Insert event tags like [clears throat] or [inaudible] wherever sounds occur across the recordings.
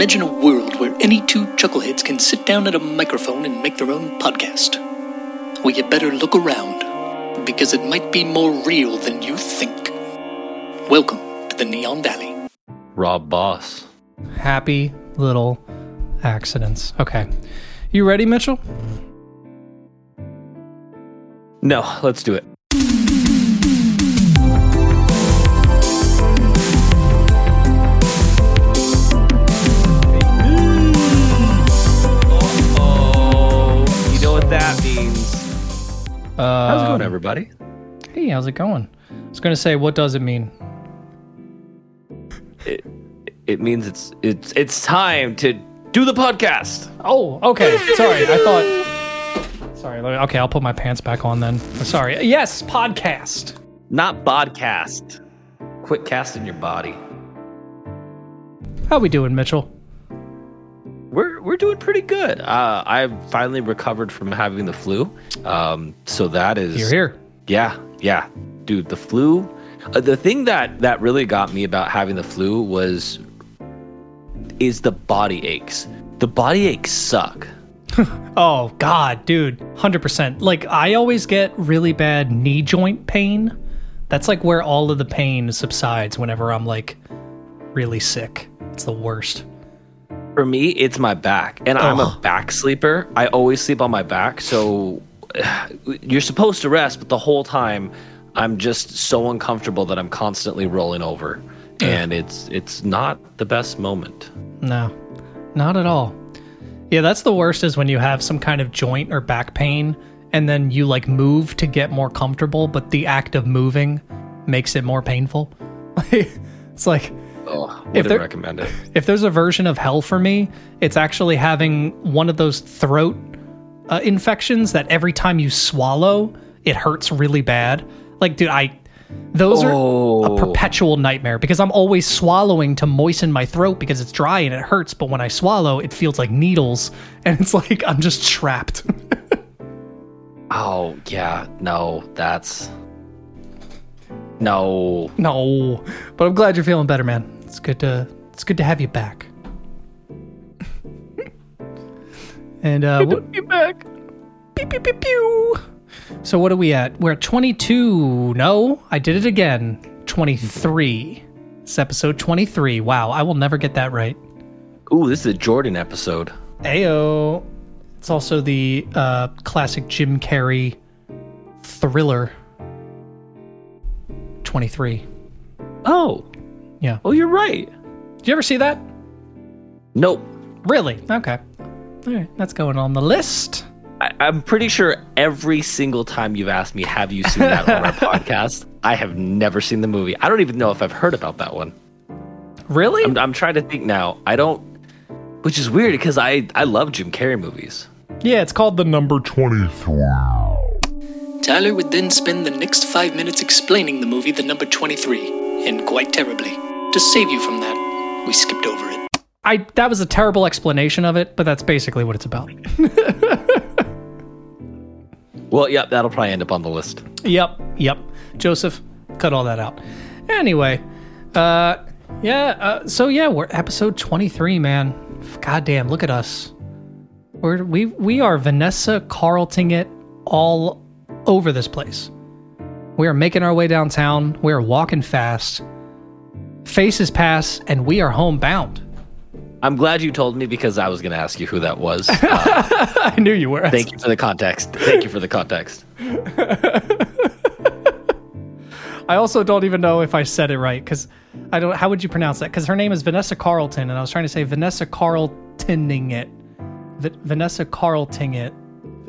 Imagine a world where any two chuckleheads can sit down at a microphone and make their own podcast. Well, you better look around, because it might be more real than you think. Welcome to the Neon Valley. Rob Boss. Happy little accidents. Okay. You ready, Mitchell? No, let's do it. How's it going, Um, everybody? Hey, how's it going? I was going to say, what does it mean? It means it's it's it's time to do the podcast. Oh, okay. Sorry. I thought. Sorry. let me- Okay, I'll put my pants back on then. Sorry. Yes, podcast. Not podcast. Quit casting your body. How we doing, Mitchell? We're we're doing pretty good. Uh, I've finally recovered from having the flu. Um, so that is You're here. Yeah, yeah, dude. The flu. Uh, the thing that that really got me about having the flu was is the body aches. The body aches suck. [laughs] Oh, God, dude. 100%. Like, I always get really bad knee joint pain. That's like where all of the pain subsides whenever I'm like really sick. It's the worst. For me, it's my back, and I'm a back sleeper. I always sleep on my back, so [sighs] you're supposed to rest, but the whole time I'm just so uncomfortable that I'm constantly rolling over, and it's it's not the best moment. No, not at all. Yeah, that's the worst is when you have some kind of joint or back pain and then you like move to get more comfortable, but the act of moving makes it more painful. [laughs] it's like Oh, If there- recommend it. [laughs] if there's a version of hell for me, it's actually having one of those throat uh, infections that every time you swallow, it hurts really bad. Like, dude, I those are a Oh. perpetual nightmare because I'm always swallowing to moisten my throat because it's dry and it hurts. But when I swallow, it feels like needles, [laughs] and it's like I'm just trapped. [laughs] Oh yeah, no, that's no. no, but I'm glad you're feeling better, man. It's good to it's good to have you back. [laughs] and uh, what, Get back. Pew, pew, pew, pew. So what are we at? We're at 22. No, I did it again. 23. It's episode 23. Wow, I will never get that right. Ooh, this is a Jordan episode. Ayo. It's also the uh, classic Jim Carrey thriller. 23. Oh, Yeah. oh, you're right. Did you ever see that? Nope. Really? Okay. All right, that's going on the list. I, I'm pretty sure every single time you've asked me, "Have you seen that on our [laughs] podcast?" I have never seen the movie. I don't even know if I've heard about that one. Really? I'm, I'm trying to think now. I don't, which is weird because I I love Jim Carrey movies. yeah, it's called The Number 23. Tyler would then spend the next five minutes explaining the movie The Number 23, and quite terribly. To save you from that, we skipped over it. I that was a terrible explanation of it, but that's basically what it's about. [laughs] Well, yep, that'll probably end up on the list. Yep, yep. Joseph, cut all that out. Anyway, uh, yeah. Uh, so yeah, we're episode twenty three, man. God damn, look at us. We're we we are Vanessa Carlting it all over this place. We are making our way downtown. We are walking fast. Faces pass, and we are homebound. I'm glad you told me because I was going to ask you who that was. [laughs] Uh, I knew you were. thank you for the context. Thank you for the context. [laughs] I also don't even know if I said it right because I don't. How would you pronounce that? Because her name is Vanessa Carlton, and I was trying to say Vanessa Carltoning it, v- Vanessa Carlting it.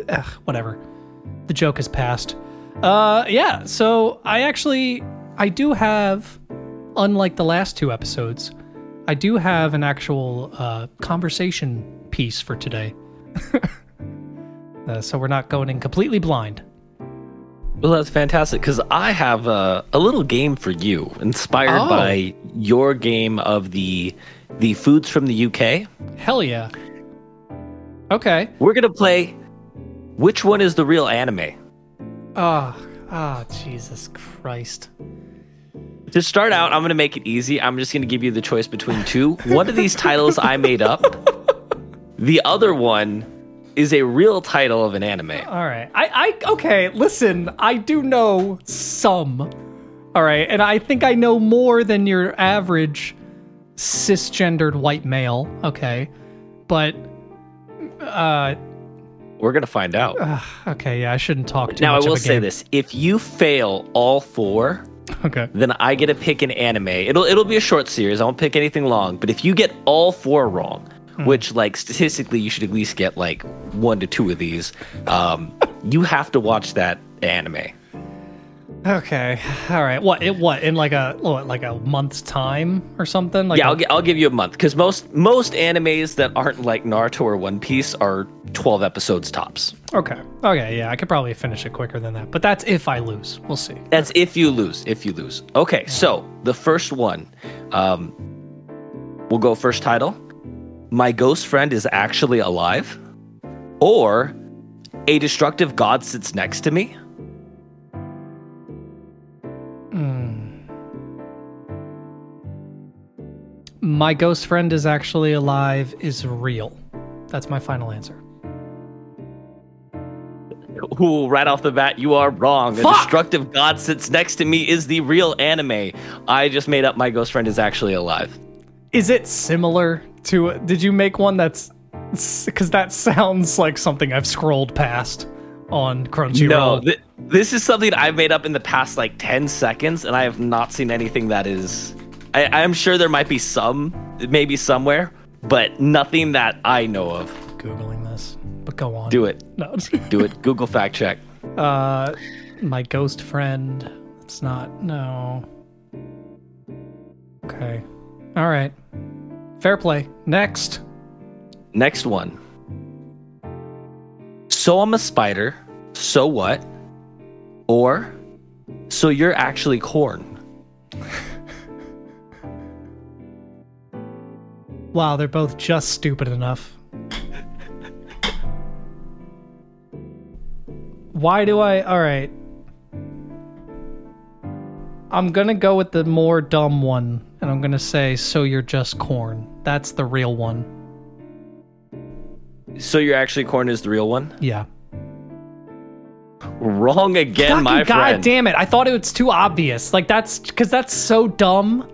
Ugh, whatever. The joke has passed. Uh, yeah. So I actually I do have, unlike the last two episodes, I do have an actual uh, conversation piece for today. [laughs] uh, so we're not going in completely blind. Well, that's fantastic because I have a, a little game for you, inspired Oh. by your game of the the foods from the UK. Hell yeah. Okay. We're gonna play. Which one is the real anime? Oh, oh, Jesus Christ. To start out, I'm going to make it easy. I'm just going to give you the choice between two. One of these titles I made up. [laughs] The other one is a real title of an anime. All right. I, I okay, listen, I do know some. All right, and I think I know more than your average cisgendered white male, okay? But uh We're going to find out. okay, yeah, I shouldn't talk too now, I much will of a say this. If you fail all four, Okay. then I get to pick an anime. It'll it'll be a short series. I won't pick anything long. But if you get all four wrong, Hmm. which like statistically you should at least get like one to two of these, um, [laughs] you have to watch that anime. Okay. All right. What it what in like a what like a month's time or something? Like yeah, a- I'll, gi- I'll give you a month because most most animes that aren't like Naruto or One Piece are twelve episodes tops. Okay. Okay, yeah, I could probably finish it quicker than that. But that's if I lose. We'll see. That's if you lose. If you lose. Okay, so the first one, um, we'll go first title. My ghost friend is actually alive, or a destructive god sits next to me. My ghost friend is actually alive is real. That's my final answer. Ooh, right off the bat, you are wrong. A Fuck! destructive god sits next to me is the real anime. I just made up my ghost friend is actually alive. Is it similar to did you make one that's cuz that sounds like something I've scrolled past on Crunchyroll. No, th- this is something I've made up in the past like 10 seconds, and I have not seen anything that is. I, I'm sure there might be some, maybe somewhere, but nothing that I know of. googling this. But go on. Do it. No. [laughs] Do it. Google fact check. uh my ghost friend. It's not no. Okay. All right. Fair play. Next. Next one. So I'm a spider. So what? Or, so you're actually corn. [laughs] Wow, they're both just stupid enough. Why do I? All right. I'm gonna go with the more dumb one, and I'm gonna say, "So you're just corn." That's the real one. So you're actually corn is the real one? Yeah. Wrong again, Fucking my God friend. God damn it! I thought it was too obvious. Like that's because that's so dumb.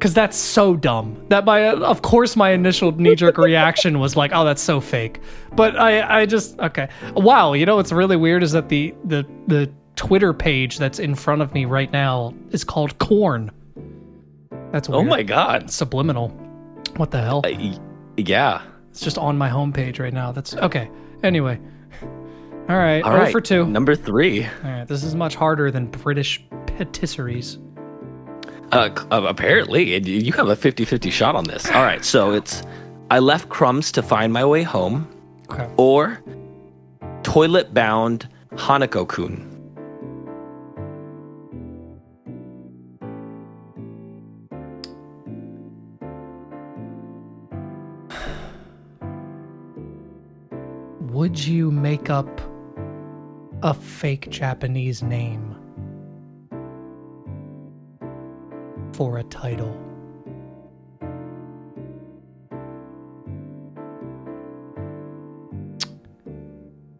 Because that's so dumb. That my of course my initial knee jerk reaction was like, oh, that's so fake. But I I just okay. Wow, you know what's really weird is that the the the Twitter page that's in front of me right now is called Corn. That's weird. Oh my god. subliminal. What the hell? Uh, yeah. It's just on my homepage right now. That's okay. Anyway. All right. All oh for two. Number three. All right, this is much harder than British patisseries. Uh, uh, apparently, you have a 50 50 shot on this. All right, so it's I left crumbs to find my way home, Okay. or toilet bound Hanako kun. Would you make up a fake Japanese name for a title?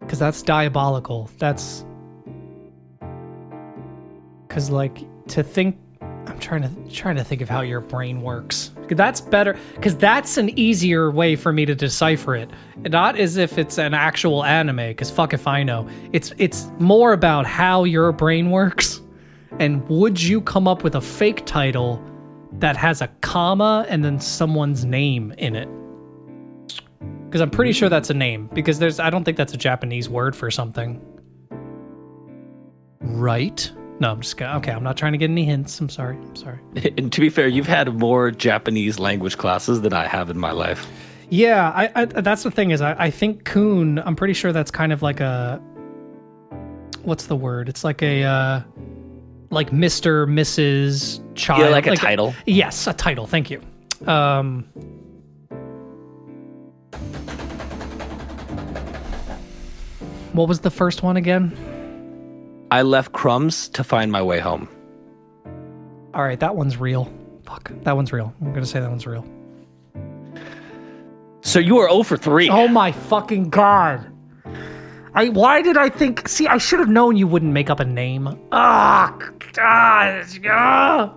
Because that's diabolical. That's. Because, like, to think. I'm trying to trying to think of how your brain works. That's better because that's an easier way for me to decipher it. Not as if it's an actual anime, because fuck if I know. It's it's more about how your brain works. And would you come up with a fake title that has a comma and then someone's name in it? Because I'm pretty sure that's a name. Because there's I don't think that's a Japanese word for something. Right? No, I'm just gonna. Okay, I'm not trying to get any hints. I'm sorry. I'm sorry. [laughs] And to be fair, you've had more Japanese language classes than I have in my life. Yeah, I, I that's the thing is I, I think kun. I'm pretty sure that's kind of like a what's the word? It's like a uh like Mr. Mrs. Child. Yeah, like a title. yes, a title. Thank you. Um What was the first one again? I left crumbs to find my way home. All right, that one's real. Fuck, that one's real. I'm gonna say that one's real. So you are 0 for 3. Oh my fucking god! I why did I think? See, I should have known you wouldn't make up a name. Ah, God, ah.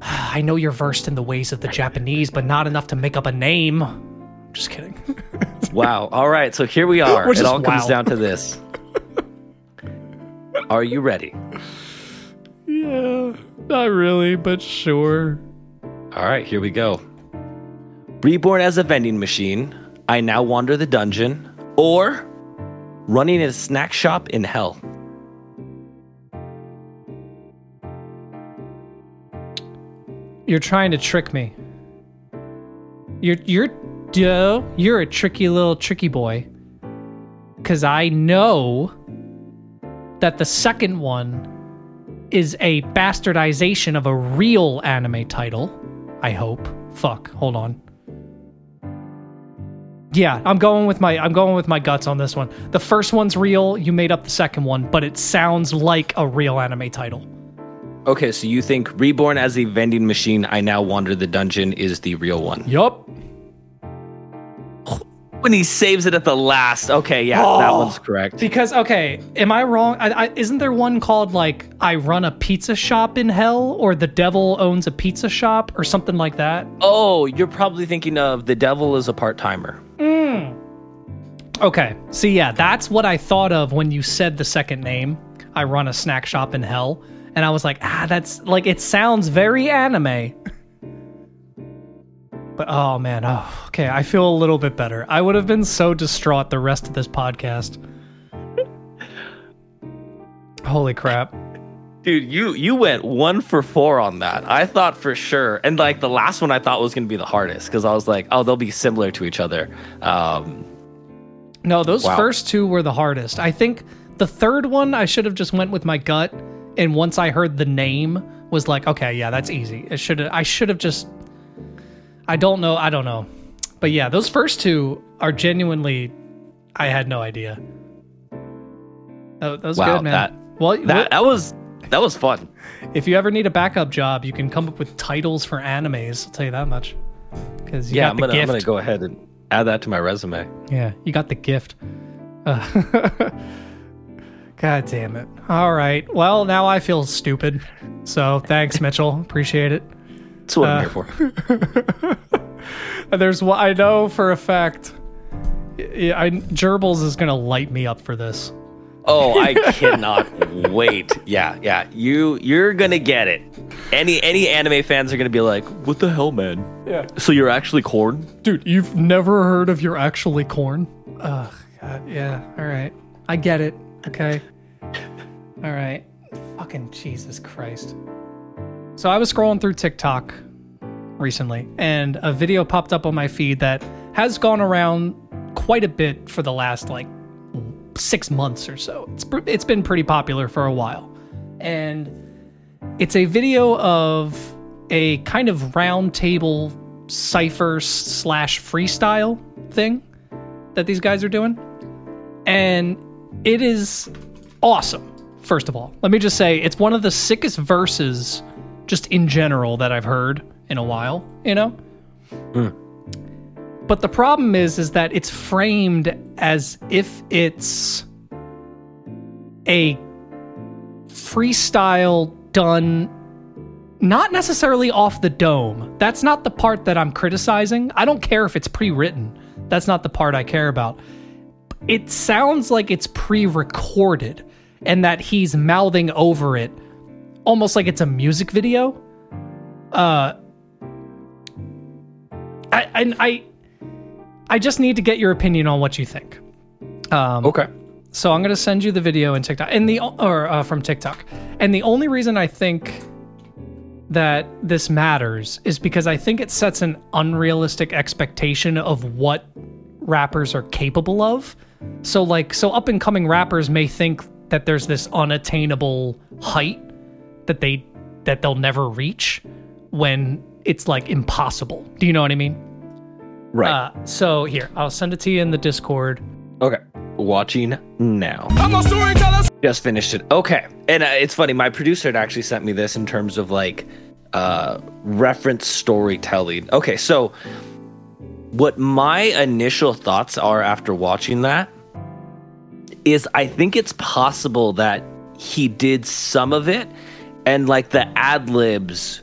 [sighs] I know you're versed in the ways of the Japanese, but not enough to make up a name. Just kidding. [laughs] Wow. All right. So here we are. We're it just- all comes down to this. [laughs] Are you ready? yeah, not really, but sure. All right. Here we go. Reborn as a vending machine, I now wander the dungeon, or running a snack shop in hell. You're trying to trick me. You're you're duh, you're a tricky little tricky boy. Cause I know that the second one is a bastardization of a real anime title. I hope. Fuck. Hold on. Yeah, I'm going with my I'm going with my guts on this one. The first one's real, you made up the second one, but it sounds like a real anime title. Okay, so you think Reborn as a vending machine, I now wander the dungeon is the real one. Yup. When he saves it at the last. Okay, yeah, that oh, one's correct. Because okay, am I wrong? I, I, isn't there one called like I run a pizza shop in hell, or the devil owns a pizza shop, or something like that? Oh, you're probably thinking of The Devil is a Part Timer. Okay, see, yeah, that's what I thought of when you said the second name. I run a snack shop in hell, and I was like, ah, that's like it sounds very anime. But oh man, oh okay, I feel a little bit better. I would have been so distraught the rest of this podcast. Holy crap. Dude, you you went one for four on that. I thought for sure, and like the last one, I thought was going to be the hardest because I was like, oh, they'll be similar to each other. Um, No, those Wow. first two were the hardest. I think the third one I should have just went with my gut, and once I heard the name, was like, okay, yeah, that's easy. It should I should have just. I don't know. I don't know, but yeah, those first two are genuinely. I had no idea. That, that was Wow, good, man. that- well, that that was that was fun. if you ever need a backup job, you can come up with titles for animes. I'll tell you that much. Because yeah, got I'm gonna. I'm gonna go ahead and add that to my resume. Yeah, you got the gift. Uh, [laughs] God damn it. All right. Well, now I feel stupid. So thanks, [laughs] Mitchell. Appreciate it. That's what Uh, I'm here for. [laughs] There's what I know for a fact. I, Gerbils is gonna light me up for this. Oh, I [laughs] cannot wait. Yeah, yeah. You you're gonna get it. Any any anime fans are gonna be like, what the hell, man? Yeah. So you're actually corn? Dude, you've never heard of You're Actually Corn? Ugh, God, yeah. All right. I get it. Okay. All right. Fucking Jesus Christ. So I was scrolling through TikTok recently, and a video popped up on my feed that has gone around quite a bit for the last like six months or so. It's it's been pretty popular for a while, and it's a video of a kind of round table cipher slash freestyle thing that these guys are doing, and it is awesome. First of all, let me just say it's one of the sickest verses, just in general, that I've heard in a while. You know. Hmm. But the problem is, is that it's framed as if it's a freestyle done not necessarily off the dome. That's not the part that I'm criticizing. I don't care if it's pre-written. That's not the part I care about. It sounds like it's pre-recorded and that he's mouthing over it almost like it's a music video. Uh I I I, I just need to get your opinion on what you think. Um Okay. so I'm gonna send you the video in TikTok and the or uh, from TikTok. And the only reason I think that this matters is because I think it sets an unrealistic expectation of what rappers are capable of. So like so up and coming rappers may think that there's this unattainable height that they that they'll never reach when it's like impossible. Do you know what I mean? Right. Uh, so here, I'll send it to you in the Discord. okay. Watching now. I'm a storyteller. Just finished it. Okay. And uh, it's funny, my producer had actually sent me this in terms of like uh reference storytelling. Okay, so what my initial thoughts are after watching that is I think it's possible that he did some of it and like the ad libs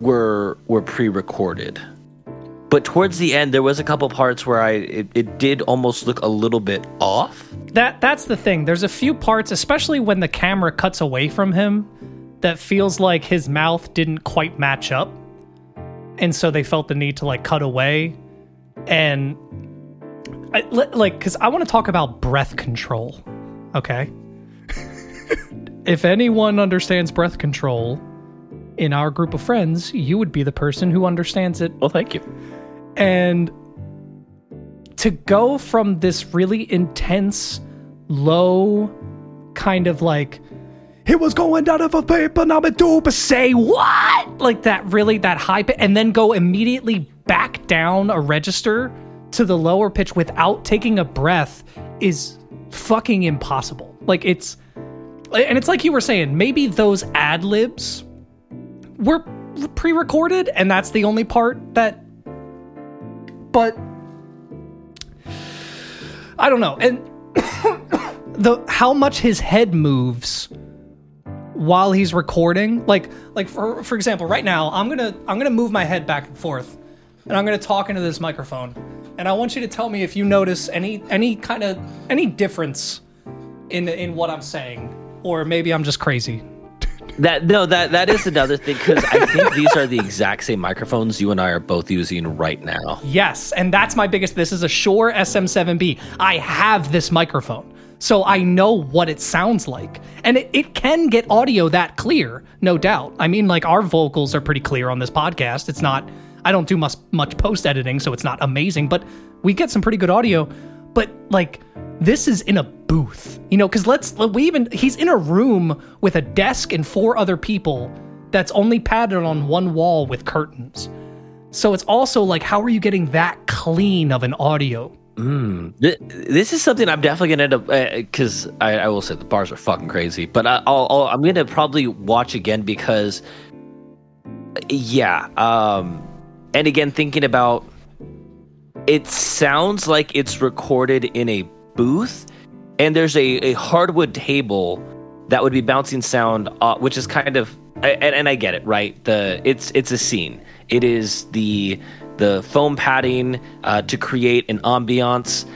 were were pre-recorded. But towards the end there was a couple parts where I it, it did almost look a little bit off. That that's the thing. There's a few parts, especially when the camera cuts away from him, that feels like his mouth didn't quite match up. And so they felt the need to like cut away and I, like cuz I want to talk about breath control. Okay? [laughs] if anyone understands breath control in our group of friends, you would be the person who understands it. Well, thank you. And to go from this really intense, low, kind of like, it was going down of a paper number two, but say what? Like that, really, that high pitch, and then go immediately back down a register to the lower pitch without taking a breath is fucking impossible. Like it's, and it's like you were saying, maybe those ad libs were pre recorded, and that's the only part that, but I don't know. And [coughs] the how much his head moves while he's recording, like like for for example, right now I'm gonna I'm gonna move my head back and forth, and I'm gonna talk into this microphone, and I want you to tell me if you notice any any kind of any difference in in what I'm saying, or maybe I'm just crazy. That no, that that is another thing because I think these are the exact same microphones you and I are both using right now. Yes, and that's my biggest. This is a Shure SM7B. I have this microphone, so I know what it sounds like, and it, it can get audio that clear, no doubt. I mean, like our vocals are pretty clear on this podcast. It's not. I don't do much much post editing, so it's not amazing, but we get some pretty good audio. But like this is in a booth, you know, because let's we even he's in a room with a desk and four other people that's only padded on one wall with curtains. So it's also like, how are you getting that clean of an audio? Mm. This is something I'm definitely gonna end up because uh, I, I, will say the bars are fucking crazy, but I, I'm gonna probably watch again because, yeah, um, and again thinking about, it sounds like it's recorded in a booth, and there's a, a hardwood table that would be bouncing sound, uh, which is kind of and, and I get it, right? The it's it's a scene. It is the the foam padding uh, to create an ambiance.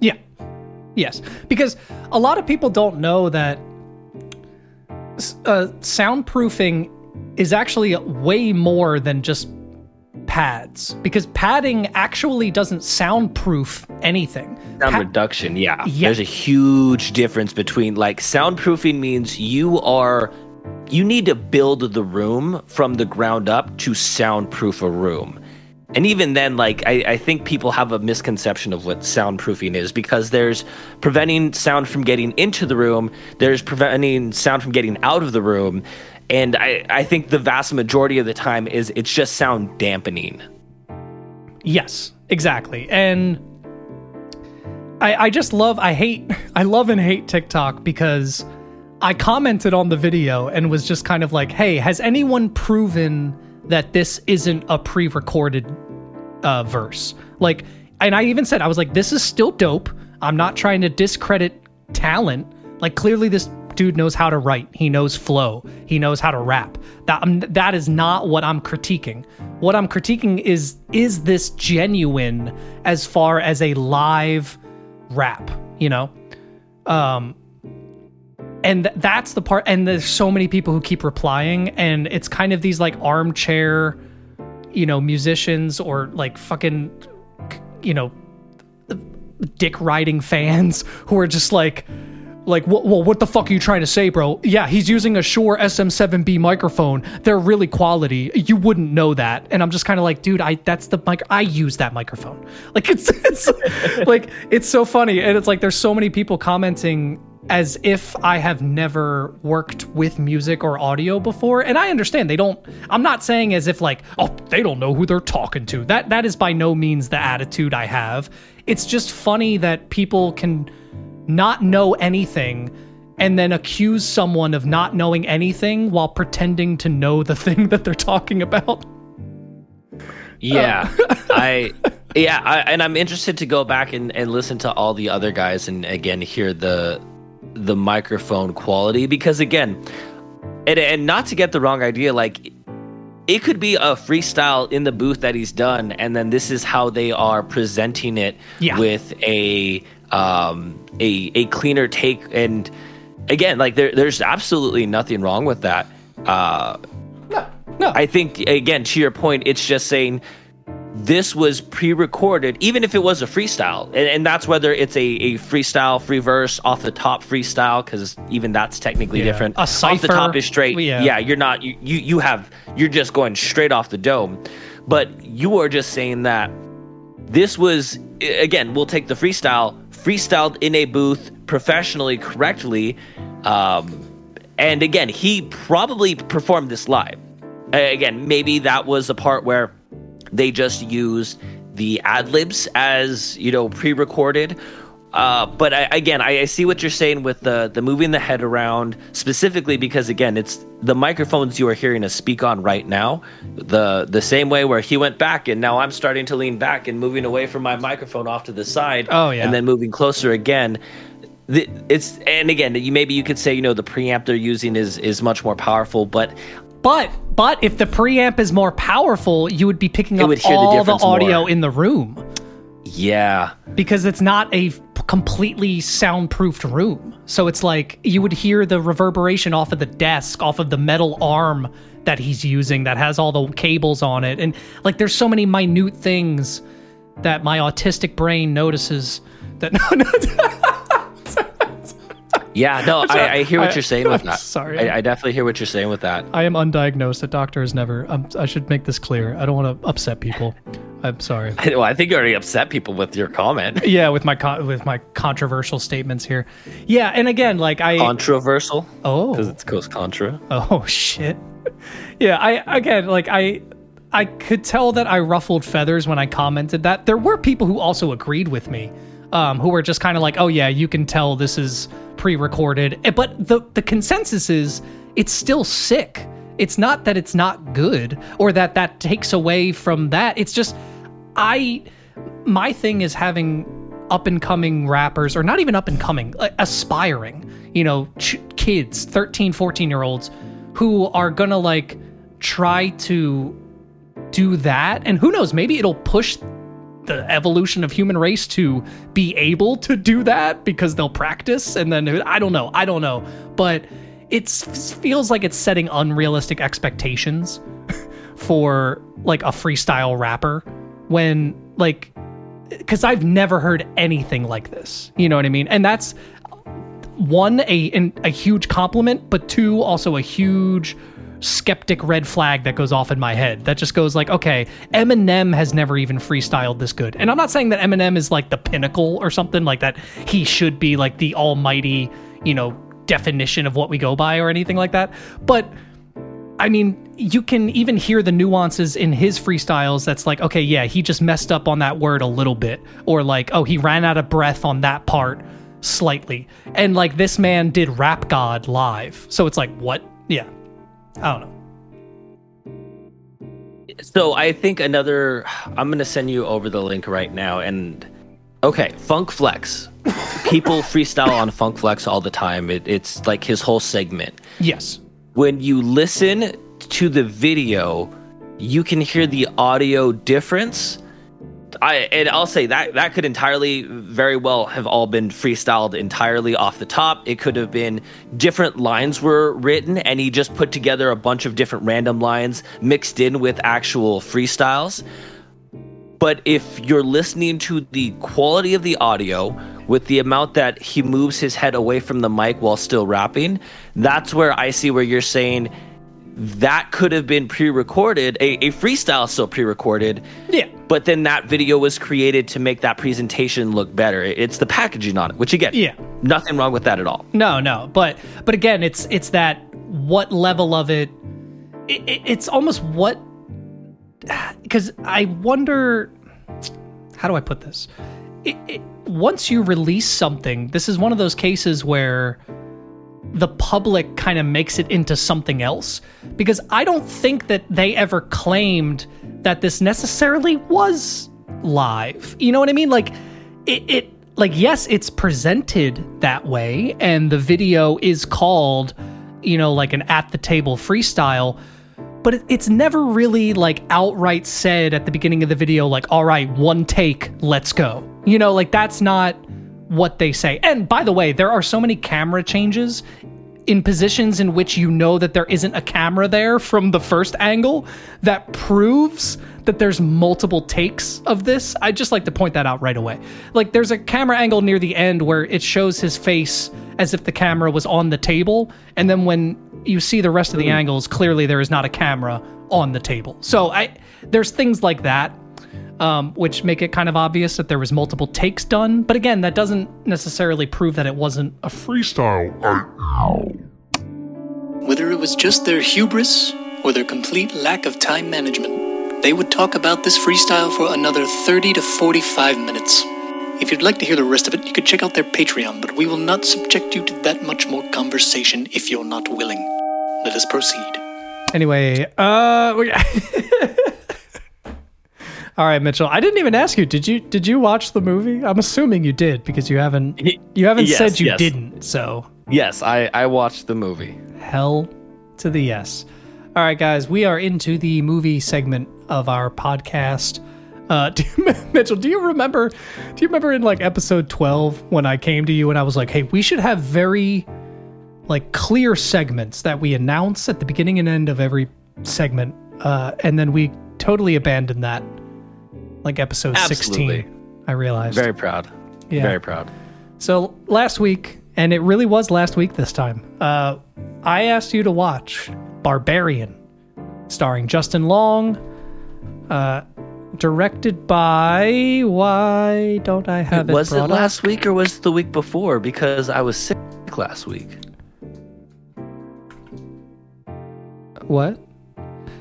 Yeah. Yes, because a lot of people don't know that uh, soundproofing is actually way more than just pads because padding actually doesn't soundproof anything. Sound pa- reduction, yeah. yeah. There's a huge difference between like soundproofing means you are you need to build the room from the ground up to soundproof a room. And even then, like I, I think people have a misconception of what soundproofing is because there's preventing sound from getting into the room, there's preventing sound from getting out of the room, and I, I think the vast majority of the time is it's just sound dampening. Yes, exactly. And I, I just love, I hate, [laughs] I love and hate TikTok because I commented on the video and was just kind of like, hey, has anyone proven that this isn't a pre recorded uh, verse? Like, and I even said, I was like, this is still dope. I'm not trying to discredit talent. Like, clearly, this dude knows how to write. He knows flow. He knows how to rap. That um, that is not what I'm critiquing. What I'm critiquing is is this genuine as far as a live rap, you know? Um and that's the part and there's so many people who keep replying and it's kind of these like armchair you know musicians or like fucking you know dick riding fans [laughs] who are just like like, well, what the fuck are you trying to say, bro? Yeah, he's using a Shure SM7B microphone. They're really quality. You wouldn't know that. And I'm just kind of like, dude, I that's the mic. I use that microphone. [laughs] Like, it's, it's like it's so funny, and it's like there's so many people commenting as if I have never worked with music or audio before. And I understand they don't I'm not saying as if like, oh, they don't know who they're talking to. That that is by no means the attitude I have. It's just funny that people can not know anything and then accuse someone of not knowing anything while pretending to know the [laughs] thing that they're talking about. Yeah, uh. [laughs] I yeah, I, and I'm interested to go back and, and listen to all the other guys and again hear the the microphone quality because again, and and not to get the wrong idea, like it could be a freestyle in the booth that he's done, and then this is how they are presenting it Yeah. with a um a a cleaner take and again like there there's absolutely nothing wrong with that. Uh No, no. I think again to your point, it's just saying this was pre-recorded, even if it was a freestyle, and, and that's whether it's a, a freestyle, free verse, off the top freestyle, because even that's technically Yeah. different. A cipher, off the top is straight. yeah. Yeah, you're not you, you you have you're just going straight off the dome, but you are just saying that this was again we'll take the freestyle freestyled in a booth professionally correctly um, and again he probably performed this live. Again maybe that was the part where they just used the ad libs as you know pre-recorded uh, but I, again, I, I see what you're saying with the the moving the head around specifically because again, it's the microphones you are hearing us speak on right now. The the same way where he went back and now I'm starting to lean back and moving away from my microphone off to the side. Oh, yeah. and then moving closer again. The, it's and again, you maybe you could say you know the preamp they're using is is much more powerful, but But but if the preamp is more powerful, you would be picking up the all the, difference audio more. in the room yeah, because it's not a completely soundproofed room. So it's like you would hear the reverberation off of the desk, off of the metal arm that he's using that has all the cables on it. And like there's so many minute things that my autistic brain notices that [laughs] no. yeah. No, I, I hear what I- you're saying with that. [laughs] sorry. I, I definitely hear what you're saying with that. I am undiagnosed. A doctor has never. Um, I should make this clear. I don't want to upset people. I'm sorry. [laughs] Well, I think you already upset people with your comment. [laughs] Yeah, with my con- with my controversial statements here. Yeah, and again, like I Controversial Oh, because it's Coast Contra. oh shit. Yeah, I again like I I could tell that I ruffled feathers when I commented that. There were people who also agreed with me, um, who were just kind of like, oh yeah, you can tell this is pre-recorded. Eh, But the the consensus is it's still sick. It's not that it's not good or that that takes away from that. It's just I my thing is having up and coming rappers or not even up and coming uh, aspiring you know ch- kids 13 14 year olds who are gonna like try to do that. And who knows maybe it'll push the evolution of human race to be able to do that because they'll practice and then I don't know I don't know. But it feels like it's setting unrealistic expectations [laughs] for like a freestyle rapper when like because I've never heard anything like this. You know what I mean? And that's one a a huge compliment, but two also a huge skeptic red flag that goes off in my head. That just goes like, okay, Eminem has never even freestyled this good. And I'm not saying that Eminem is like the pinnacle or something like that. He should be like the almighty, you know, definition of what we go by or anything like that. But I mean, you can even hear the nuances in his freestyles that's like, okay, yeah, he just messed up on that word a little bit. Or like, oh, he ran out of breath on that part slightly. And like this man did Rap God live. So it's like, what? Yeah. I don't know. So I think another. I'm gonna send you over the link right now. And okay, Funk Flex. [laughs] People freestyle on Funk Flex all the time. It, it's like his whole segment. Yes. When you listen to the video, you can hear the audio difference. I and I'll say that that could entirely very well have all been freestyled entirely off the top. It could have been different lines were written and he just put together a bunch of different random lines mixed in with actual freestyles. But if you're listening to the quality of the audio with the amount that he moves his head away from the mic while still rapping, that's where I see where you're saying that could have been pre-recorded. A, a freestyle still pre-recorded, Yeah. but then that video was created to make that presentation look better. It's the packaging on it, which again, Yeah. nothing wrong with that at all. No, no, but but again, it's it's that what level of it, it, it it's almost what [sighs] because I wonder how do I put this? It, once you release something, this is one of those cases where the public kind of makes it into something else because I don't think that they ever claimed that this necessarily was live. You know what I mean? Like it, it like yes, it's presented that way and the video is called, you know, like an at the table freestyle, but it's never really like outright said at the beginning of the video like all right, one take, let's go. You know, like that's not what they say. And by the way, there are so many camera changes in positions in which you know that there isn't a camera there from the first angle that proves that there's multiple takes of this. I just like to point that out right away. Like there's a camera angle near the end where it shows his face as if the camera was on the table and then when you see the rest of the mm-hmm. angles clearly there is not a camera on the table. So I there's things like that um, which make it kind of obvious that there was multiple takes done. But again, that doesn't necessarily prove that it wasn't a freestyle. Whether it was just their hubris or their complete lack of time management, they would talk about this freestyle for another 30 to 45 minutes. If you'd like to hear the rest of it, you could check out their Patreon, but we will not subject you to that much more conversation if you're not willing. Let us proceed. Anyway, uh, [laughs] all right, Mitchell. I didn't even ask you. Did you did you watch the movie? I'm assuming you did because you haven't you haven't Yes, said you yes. didn't. So Yes, I I watched the movie. hell to the yes. All right, guys, we are into the movie segment of our podcast. Uh, [laughs] do you, Mitchell, do you remember? Do you remember in like episode twelve when I came to you and I was like, "Hey, we should have very like clear segments that we announce at the beginning and end of every segment," uh, and then we totally abandoned that. Like episode Absolutely. sixteen, I realized. Very proud. Yeah. Very proud. So last week, and it really was last week this time, uh, I asked you to watch Barbarian, starring Justin Long, uh, directed by. Why don't I have it? was it up? last week or was it the week before? Because I was sick last week. What?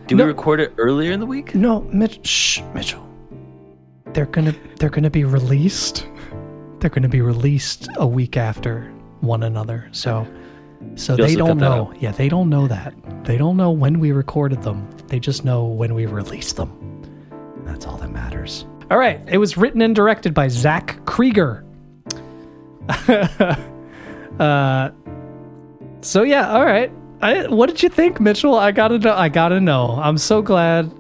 Did No. we record it earlier in the week? No, Mitch. Shh, Mitchell. They're gonna they're gonna be released. They're gonna be released a week after one another. So so they don't know. Yeah, they don't know that. They don't know when we recorded them. They just know when we released them. That's all that matters. All right. It was written and directed by Zach Cregger. [laughs] uh, so yeah. All right. I, what did you think, Mitchell? I gotta know. I gotta know. I'm so glad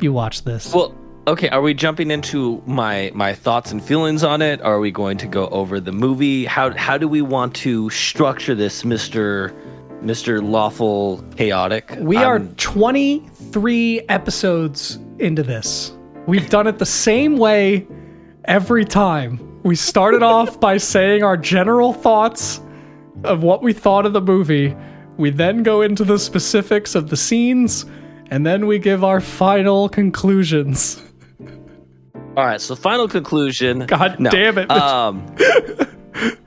you watched this. Well, okay. Are we jumping into my my thoughts and feelings on it? Are we going to go over the movie? How how do we want to structure this, Mister Mister Lawful Chaotic? we are I'm- 23 episodes into this. We've done it the same way every time. We started off [laughs] by saying our general thoughts of what we thought of the movie. We then go into the specifics of the scenes, and then we give our final conclusions. All right. So final conclusion. God No. damn it. Um, [laughs]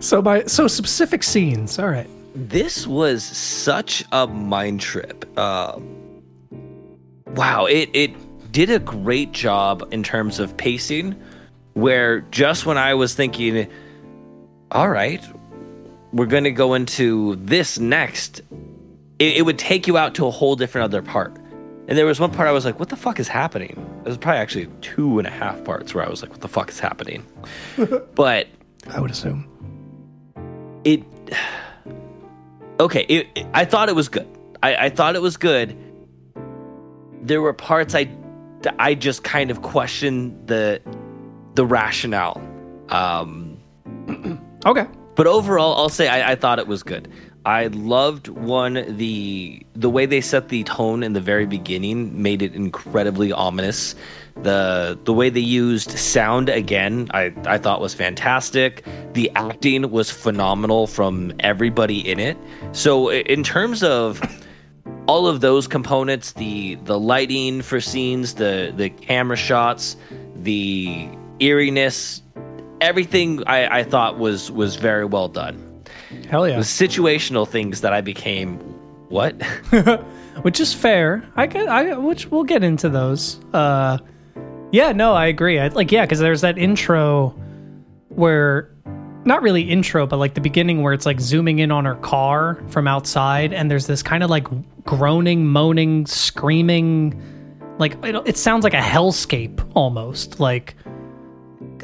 So my so specific scenes. All right. this was such a mind trip. Um, wow, it it did a great job in terms of pacing. Where just when I was thinking, all right, we're going to go into this next, it, it would take you out to a whole different other part. And there was one part I was like, what the fuck is happening? It was probably actually two and a half parts where I was like, what the fuck is happening? [laughs] but I would assume. it [sighs] okay it, it- i thought it was good I, I thought it was good there were parts i i just kind of questioned the the rationale um [clears throat] Okay. but overall i'll say I, I thought it was good i loved one the the way they set the tone in the very beginning made it incredibly ominous. The the way they used sound again i i thought was fantastic. The acting was phenomenal from everybody in it. So in terms of all of those components the the lighting for scenes the the camera shots the eeriness everything i i thought was was very well done Hell yeah. the situational things that i became what [laughs] which is fair. I get, I which we'll get into those. Uh, yeah, no, I agree. I, like, yeah, because there's that intro where not really intro, but like the beginning where it's like zooming in on her car from outside, and there's this kind of like groaning, moaning, screaming, like it, it sounds like a hellscape almost, like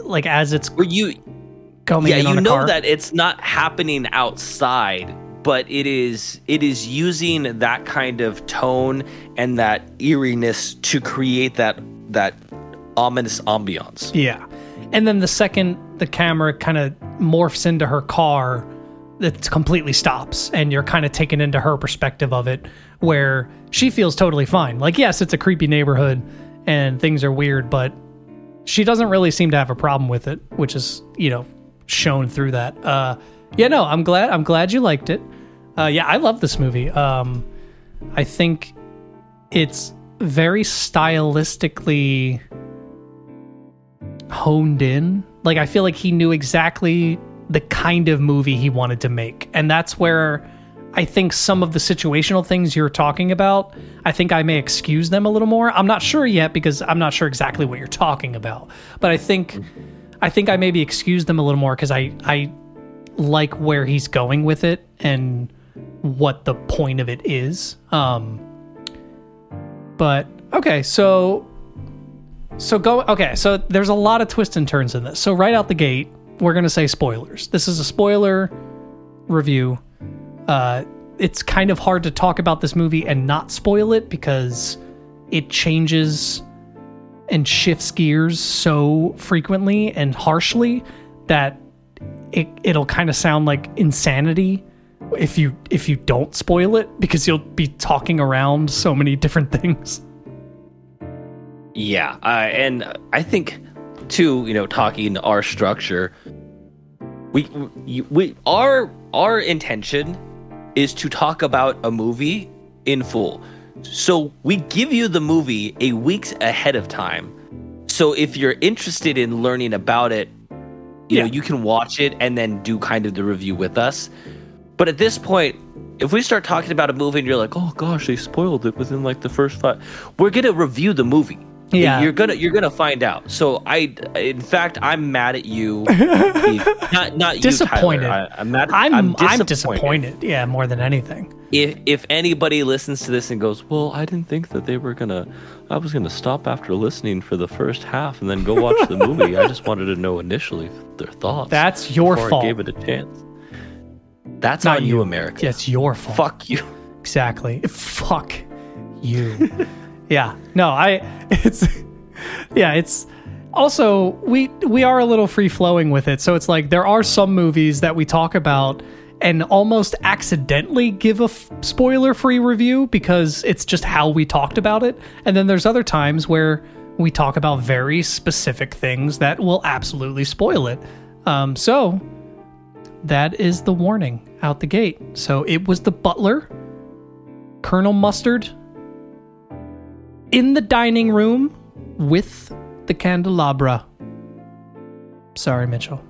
like as it's Where you going yeah in on you know car. that it's not happening outside but it is it is using that kind of tone and that eeriness to create that that ominous ambiance Yeah. And then the second the camera kind of morphs into her car, it completely stops and you're kind of taken into her perspective of it where she feels totally fine. Like yes, it's a creepy neighborhood and things are weird, but she doesn't really seem to have a problem with it, which is, you know, shown through that. Uh yeah, no, I'm glad I'm glad you liked it. Uh yeah, I love this movie. Um I think it's very stylistically honed in. Like I feel like he knew exactly the kind of movie he wanted to make. And that's where I think some of the situational things you're talking about, I think I may excuse them a little more. I'm not sure yet because I'm not sure exactly what you're talking about. But I think I think I maybe excuse them a little more cuz I I like where he's going with it and what the point of it is. Um but okay, so so go okay, so there's a lot of twists and turns in this. So right out the gate, we're to say spoilers. This is a spoiler review. Uh it's kind of hard to talk about this movie and not spoil it because it changes and shifts gears so frequently and harshly that it it'll kind of sound like insanity if you if you don't spoil it because you'll be talking around so many different [laughs] things. Yeah, uh, and I think too, you know, talking our structure, we, we we our our intention is to talk about a movie in full. So we give you the movie a weeks ahead of time. So if you're interested in learning about it, you Yeah. know, you can watch it and then do kind of the review with us. But at this point, if we start talking about a movie and you're like, "Oh gosh, they spoiled it within like the first five, we're gonna review the movie. Yeah. you're gonna you're gonna find out. So I, in fact, I'm mad at you. [laughs] not not you, Disappointed. Tyler. I, I'm mad. I'm I'm disappointed. disappointed. Yeah, more than anything. If if anybody listens to this and goes, "Well, I didn't think that they were gonna," I was gonna stop after listening for the first half and then go watch the movie. I just wanted to know initially their thoughts. That's your fault. I gave it a chance. That's Not on you. you, America. It's your fault. Fuck you. Exactly. Fuck you. [laughs] yeah. No, I [laughs] it's yeah, it's also we we are a little free flowing with it. So it's like there are some movies that we talk about and almost accidentally give a f- spoiler free review because it's just how we talked about it. And then there's other times where we talk about very specific things that will absolutely spoil it. Um, so that is the warning out the gate. So it was the butler, Colonel Mustard, in the dining room with the candelabra. Sorry, Mitchell.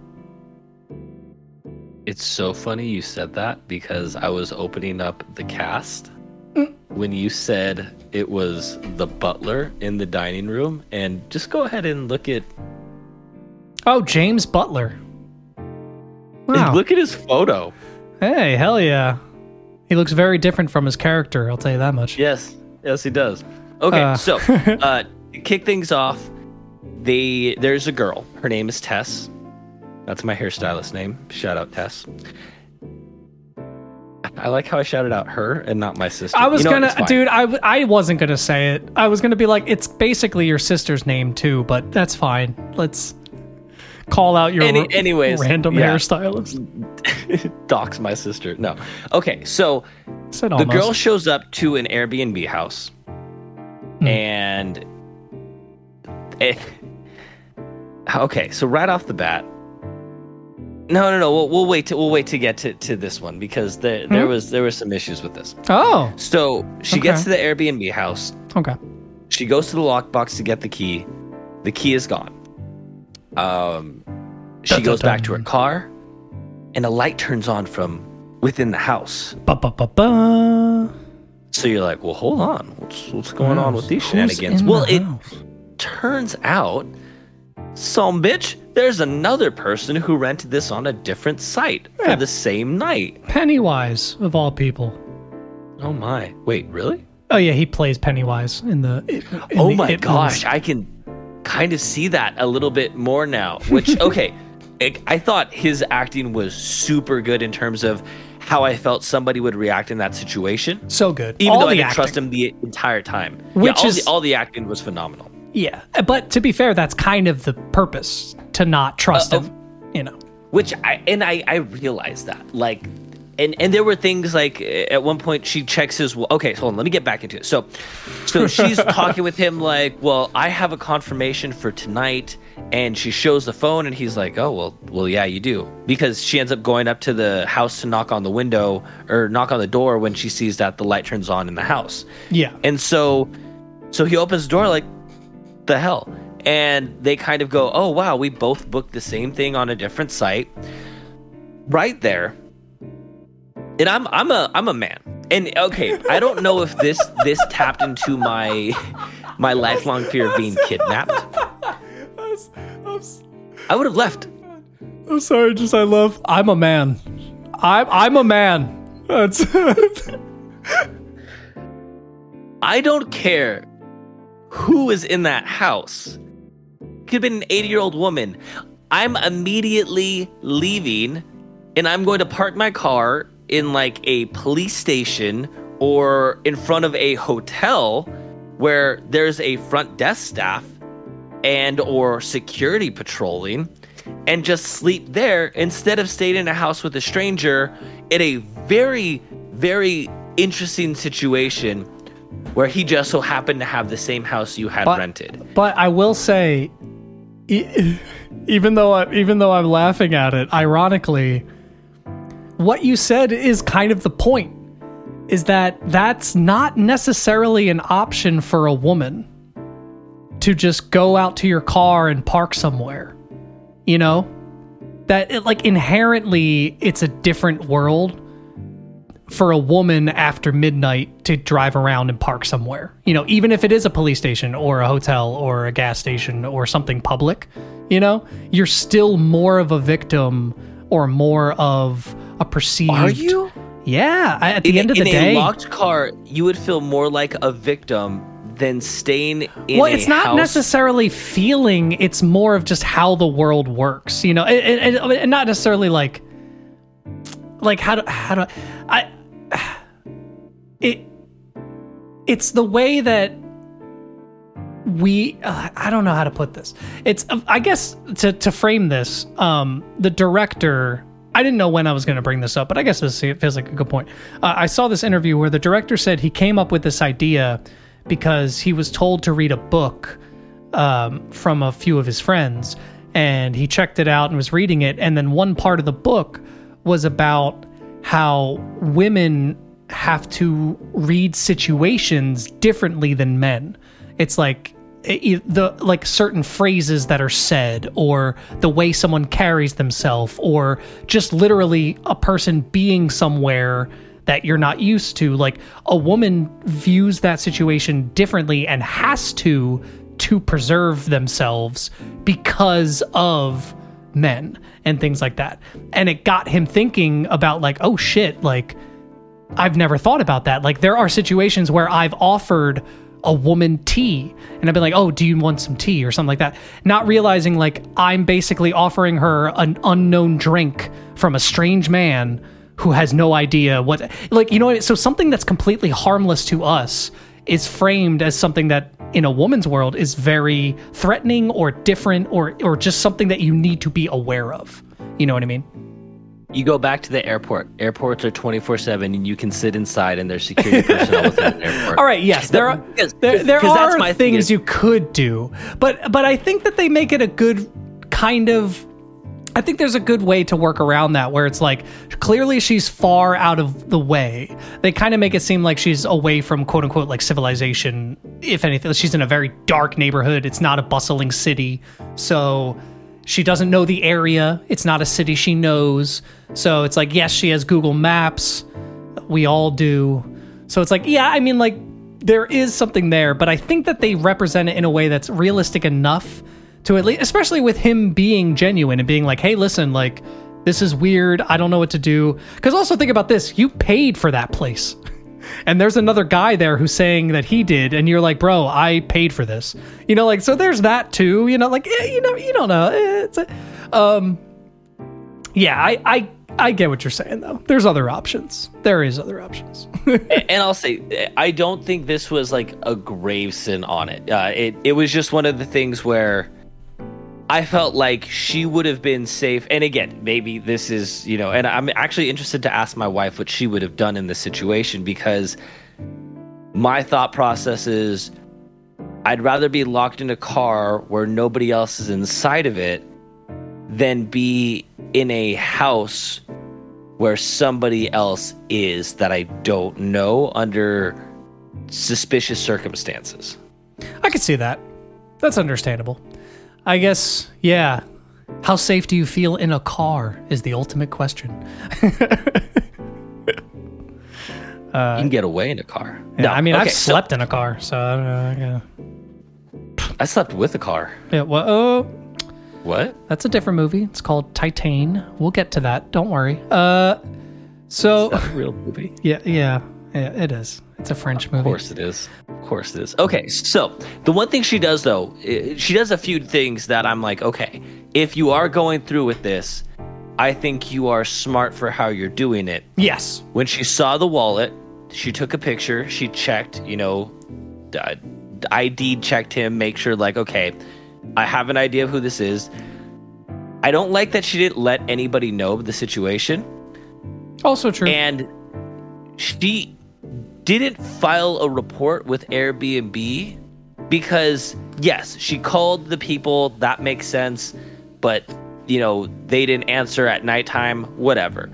It's so funny you said that because I was opening up the cast mm. when you said it was the butler in the dining room, and just go ahead and look at Oh, Jaymes Butler. Wow. look at his photo. hey, hell yeah. He looks very different from his character, I'll tell you that much. Yes, yes, he does. Okay, Uh. so [laughs] uh, kick things off, they there's a girl. Her name is Tess. That's my hairstylist name. Shout out Tess. I like how I shouted out her and not my sister. I was You know gonna, dude. I, I wasn't gonna say it. I was gonna be like, it's basically your sister's name too, but that's fine. Let's call out your Any- anyways, random yeah. hairstylist. [laughs] Dox my sister. No. Okay, so the girl shows up to an Airbnb house, Hmm. and eh, okay, so right off the bat, no, no, no. We'll, we'll wait. To, we'll wait to get to, to this one because there there Hmm? was there were some issues with this. Oh, So she gets to the Airbnb house. okay. She goes to the lockbox to get the key. The key is gone. Um, she Dun, dun, goes back to her car, and a light turns on from within the house. Ba ba ba ba. So you're like, well, hold on. What's what's going on with these shenanigans? Well, the it turns out some bitch, there's another person who rented this on a different site Yeah. for the same night. Pennywise of all people. Oh my. Wait, really? Oh yeah, he plays Pennywise in the. in oh the my It gosh, movies. I can kind of see that a little bit more now. Which [laughs] okay, I thought his acting was super good in terms of how I felt somebody would react in that situation. So good. Even all though I didn't acting. trust him the entire time. Which yeah, all, is- the, all the acting was phenomenal. Yeah, but to be fair, that's kind of the purpose to not trust Uh, him. You know. which I and I I realized that like and and there were things like at one point she checks his okay so hold on, let me get back into it so so she's [laughs] talking with him like well I have a confirmation for tonight and she shows the phone and he's like oh well well yeah you do. Because she ends up going up to the house to knock on the window or knock on the door when she sees that the light turns on in the house. Yeah. and so so he opens the door like the hell? And they kind of go oh wow we both booked the same thing on a different site. Right there. And i'm i'm a i'm a man. And okay i don't know if this this tapped into my my lifelong fear of being kidnapped i would have left I'm sorry, just I love. I'm a man. I'm I'm a man. That's [laughs] i don't care who is in that house could have been an 80 year old woman i'm immediately leaving and i'm going to park my car in like a police station or in front of a hotel where there's a front desk staff and or security patrolling and just sleep there instead of staying in a house with a stranger in a very very interesting situation where he just so happened to have the same house you had But- rented But I will say, e- [laughs] even though I, even though I'm laughing at it, ironically, what you said is kind of the point. Is that that's not necessarily an option for a woman to just go out to your car and park somewhere. You know, that it, like inherently it's a different world for a woman after midnight to drive around and park somewhere. You know, even if it is a police station or a hotel or a gas station or something public, you know, you're still more of a victim or more of a perceived. are you Yeah. At the in, end of the in the a locked car you would feel more like a victim than staying in well, it's not house. necessarily feeling. It's more of just how the world works. You know, and, and, and not necessarily like, like how do how do I? [sighs] It it's the way that we uh, i don't know how to put this it's i guess to to frame this um the director i didn't know when i was going to bring this up but i guess this feels like a good point uh, i saw this interview where the director said he came up with this idea because he was told to read a book um, from a few of his friends and he checked it out and was reading it. And then one part of the book was about how women have to read situations differently than men. It's like it, the like certain phrases that are said or the way someone carries themselves or just literally a person being somewhere that you're not used to like a woman views that situation differently and has to to preserve themselves because of men and things like that and it got him thinking about like oh shit like I've never thought about that. Like there are situations where I've offered a woman tea and I've been like, "Oh, do you want some tea?" or something like that, not realizing like I'm basically offering her an unknown drink from a strange man who has no idea what like you know what so something that's completely harmless to us is framed as something that in a woman's world is very threatening or different or or just something that you need to be aware of. You know what I mean? You go back to the airport. Airports are 24 7, and you can sit inside, and there's security personnel within the airport. [laughs] All right, yes, there are Because- there, there are thing things is- you could do, but but I think that they make it a good kind of. I think there's a good way to work around that where it's like clearly she's far out of the way. They kind of make it seem like she's away from quote unquote like civilization. If anything, she's in a very dark neighborhood. It's not a bustling city. So she doesn't know the area. It's not a city she knows. So it's like, yes, she has Google Maps. We all do. So it's like, yeah, I mean, like, there is something there, but I think that they represent it in a way that's realistic enough to at least, especially with him being genuine and being like, "Hey, listen, like this is weird. I don't know what to do." Because also think about this: you paid for that place, [laughs] and there's another guy there who's saying that he did, and you're like, "Bro, I paid for this." You know, like so. There's that too. You know, like eh, you know, you don't know. It's a, um, yeah, I, I I get what you're saying though. There's other options. There is other options. [laughs] and I'll say, I don't think this was like a grave sin on it. Uh, it it was just one of the things where I felt like she would have been safe. And again, maybe this is you know, and I'm actually interested to ask my wife what she would have done in this situation because my thought process is I'd rather be locked in a car where nobody else is inside of it than be in a house where somebody else is that I don't know under suspicious circumstances. I could see that. That's understandable. I guess, yeah. How safe do you feel in a car is the ultimate question. [laughs] you can get away in a car. Yeah, I mean, okay, I've so slept in a car, so I don't know. Yeah. I slept with a car. yeah well, oh, What? that's a different movie. It's called Titane. We'll get to that. Don't worry. Uh, so real movie. [laughs] yeah, yeah, yeah, it is. It's a French movie. Of course it is. Of course it is. Okay, so the one thing she does though, she does a few things that I'm like, okay, if you are going through with this, I think you are smart for how you're doing it. Yes. When she saw the wallet, she took a picture, she checked, you know, uh, ID checked him, make sure like, okay, I have an idea of who this is. I don't like that she didn't let anybody know the situation Also true. and she didn't file a report with Airbnb because yes, she called the people, that makes sense, but you know, they didn't answer at nighttime, whatever.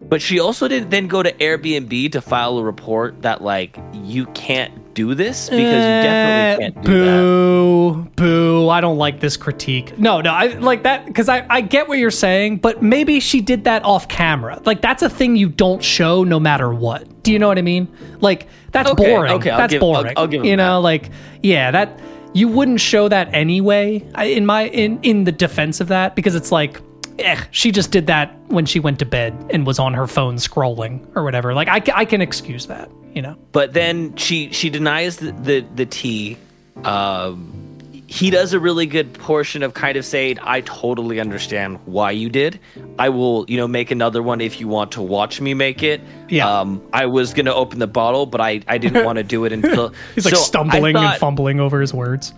But she also didn't then go to Airbnb to file a report that like you can't do this because you definitely can't do that. Eh, boo, boo. I don't like this critique. No, no, I like that because I, I get what you're saying, but maybe she did that off camera. Like that's a thing you don't show no matter what. Do you know what I mean? Like that's Okay, boring. okay, I'll that's give- I'll- boring. I'll give him you know, like yeah, that you wouldn't show that anyway. I, in my in in the defense of that because it's like. Eh, she just did that when she went to bed and was on her phone scrolling or whatever. Like I, I can excuse that, you know. but then she she denies the the, the tea um he does a really good portion of kind of saying i totally understand why you did i will you know make another one if you want to watch me make it Yeah. um i was gonna open the bottle but i i didn't want to do it until [laughs] He's like So I stumbling and fumbling over his words.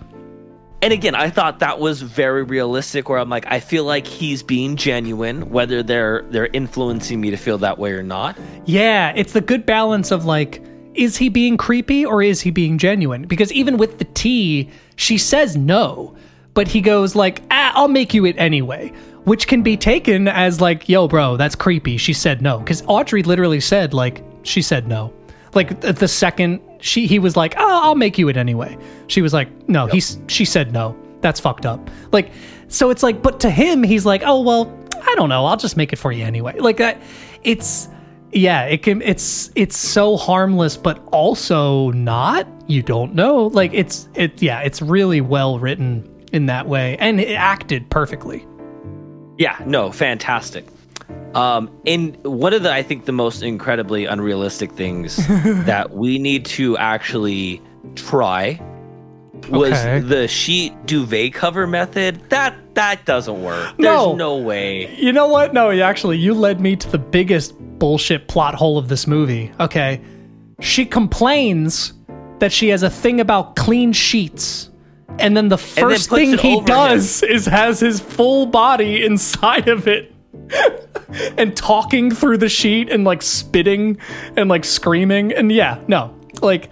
and again i thought that was very realistic where i'm like i feel like he's being genuine whether they're they're influencing me to feel that way or not Yeah, it's the good balance of like, is he being creepy or is he being genuine? Because even with the tea, she says no, but he goes like, ah, "I'll make you it anyway," which can be taken as like, "Yo, bro, that's creepy." She said no because Audrey literally said like she said no. Like th- the second she he was like, "Oh, I'll make you it anyway," she was like, "No." He's she said no. That's fucked up. Like, so it's like, but to him, he's like, "Oh well, I don't know. I'll just make it for you anyway." Like that. It's yeah it can it's it's so harmless but also not you don't know like it's it yeah it's really well written in that way and it acted perfectly Yeah, no, fantastic. Um, and one of the I think the most incredibly unrealistic things [laughs] that we need to actually try was Okay. the sheet duvet cover method. That that doesn't work. No. There's no way. you know what no actually you led me to the biggest bullshit plot hole of this movie okay she complains that she has a thing about clean sheets and then the first puts thing he does is has his full body inside of it [laughs] and talking through the sheet and like spitting and like screaming and yeah no like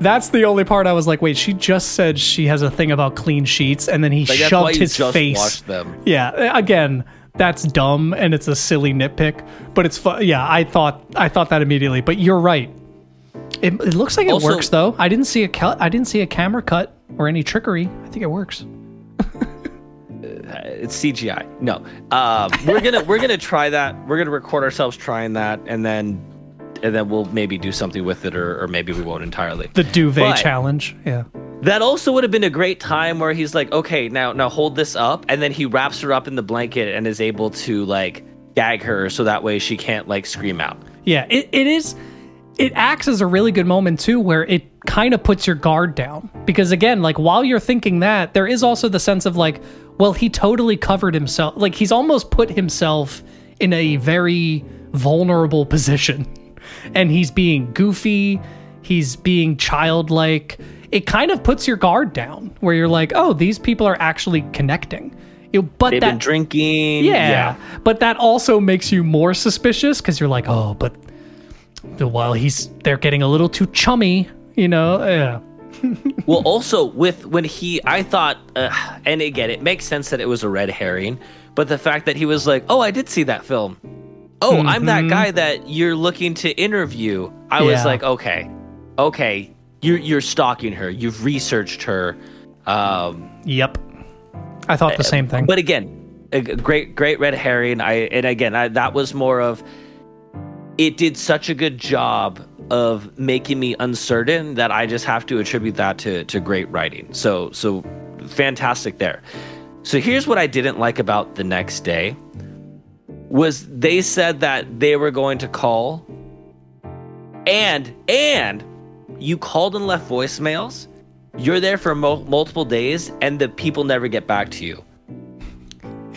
that's the only part I was like, wait, she just said she has a thing about clean sheets, and then he Like shoved his face. them. Yeah, again, that's dumb and it's a silly nitpick, but it's fun. Yeah, I thought I thought that immediately, but you're right. It, it looks like it Also- works though. I didn't see a cut. I didn't see a camera cut or any trickery. I think it works. It's CGI. No. Um, we're gonna we're gonna try that. We're gonna record ourselves trying that, and then and then we'll maybe do something with it, or, or maybe we won't entirely. The duvet But- challenge. Yeah. That also would have been a great time where he's like, okay, now now hold this up, and then he wraps her up in the blanket and is able to like gag her so that way she can't like scream out. Yeah, it, it is. It acts as a really good moment too, where it kind of puts your guard down. Because again, like while you're thinking that, there is also the sense of like, well, he totally covered himself. Like he's almost put himself in a very vulnerable position. And he's being goofy, he's being childlike. It kind of puts your guard down where you're like, oh, these people are actually connecting. You- But They've that been drinking. yeah. But that also makes you more suspicious because you're like, oh, but while he's they're getting a little too chummy, you know. Yeah. [laughs] well also with when he i thought uh, and again it makes sense that it was a red herring but the fact that he was like oh i did see that film oh i'm that guy that you're looking to interview i was like okay okay you're, you're stalking her. You've researched her. Um, Yep. I thought the same thing. but again a great great red herring. I and again I, that was more of it did such a good job of making me uncertain that i just have to attribute that to to great writing. So so fantastic there. So here's what i didn't like about the next day was they said that they were going to call and and you called and left voicemails you're there for mul- multiple days and the people never get back to you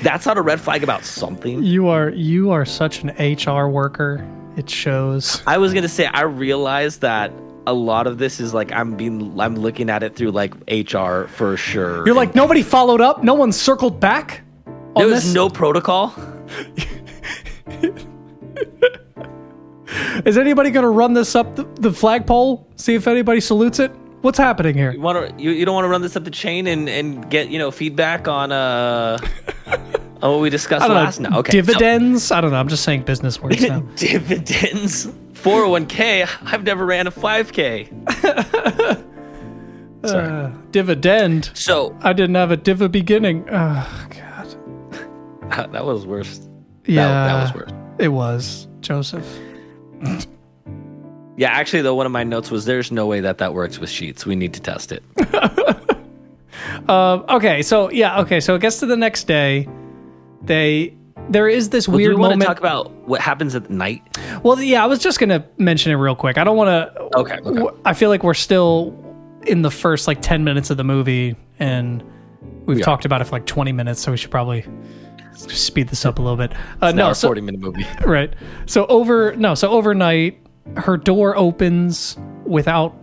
that's not a red flag about something you are you are such an HR worker. It shows. i was gonna say i realized that a lot of this is like i'm being i'm looking at it through like hr for sure You're like nobody followed up. No one circled back. On there was this? no protocol [laughs] Is anybody going to run this up the, the flagpole? See if anybody salutes it. What's happening here? you want to you, you don't want to run this up the chain and and get you know feedback on uh on what we discussed [laughs] last know. no okay so- Dividends. I don't know. I'm just saying business words now. [laughs] dividends 401k i've never ran a 5k [laughs] Uh, dividend. so I didn't have a diva beginning. Oh God. that was worse Yeah, that was worse. It was Joseph. [laughs] yeah actually though one of my notes was there's no way that that works with sheets we need to test it [laughs] um, Okay, so yeah, okay, so it gets to the next day. They there is this Well, do weird we want moment. to talk about what happens at night well, yeah, I was just gonna mention it real quick. I don't want to. okay, okay. I feel like we're still in the first like ten minutes of the movie, and we've We are. talked about it for like twenty minutes, so we should probably speed this up a little bit. Uh, no, so, 40 minute movie [laughs] right. So over no, so overnight, her door opens without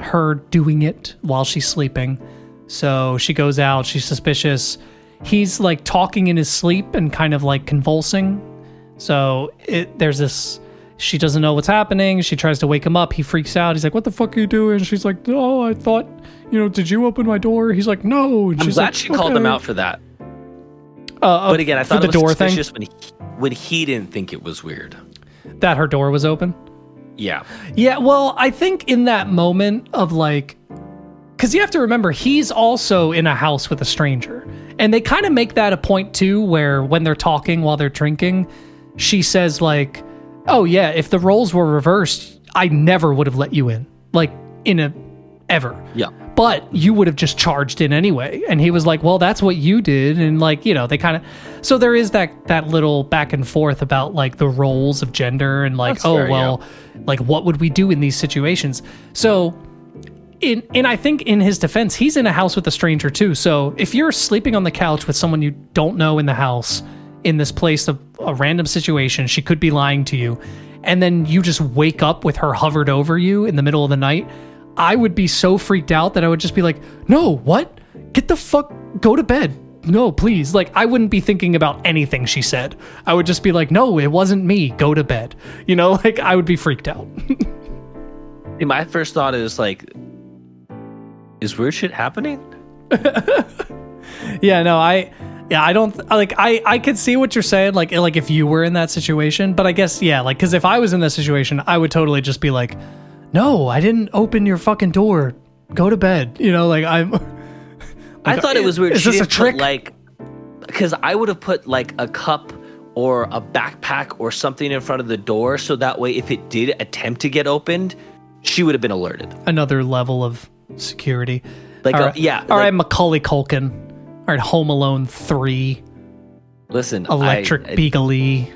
her doing it while she's sleeping. So she goes out. She's suspicious. He's like talking in his sleep and kind of like convulsing. So it there's this. She doesn't know what's happening. She tries to wake him up. He freaks out. He's like, "What the fuck are you doing?" She's like, "No, I thought, you know, did you open my door?" He's like, "No." And i'm she's glad like, she called him out for that Uh, but again i thought the it was door thing when he when he didn't think it was weird that her door was open. yeah Yeah, well, I think in that moment of like, because you have to remember, he's also in a house with a stranger. And they kind of make that a point too, where when they're talking while they're drinking, she says, like, oh, yeah, if the roles were reversed, I never would have let you in. Like, in a, ever. yeah But you would have just charged in anyway. And he was like, well, that's what you did. And like, you know, they kind of, so there is that, that little back and forth about like the roles of gender and like, That's oh, fair, well, like what would we do in these situations? So, in and I think in his defense, he's in a house with a stranger too. So if you're sleeping on the couch with someone you don't know in the house, in this place of a random situation, she could be lying to you, and then you just wake up with her hovered over you in the middle of the night. I would be so freaked out that I would just be like, "No, what? Get the fuck, go to bed." No, please. Like, I wouldn't be thinking about anything she said. I would just be like, no, it wasn't me. Go to bed. [laughs] You know, [laughs] like, I would be freaked out. [laughs] See, my first thought is like is weird shit happening Yeah, no, I yeah, I don't like I I could see what you're saying like like if you were in that situation, but I guess yeah, like cuz if I was in that situation, I would totally just be like, "No, I didn't open your fucking door. Go to bed." You know, like I'm [laughs] I thought it was weird. Is she this a didn't put, trick? like, because I would have put like a cup or a backpack or something in front of the door, so that way, if it did attempt to get opened, she would have been alerted. another level of security. Like, all uh, right, yeah, All right, like- Macaulay Culkin. All right, Home Alone three, Listen, Electric I, Beagle.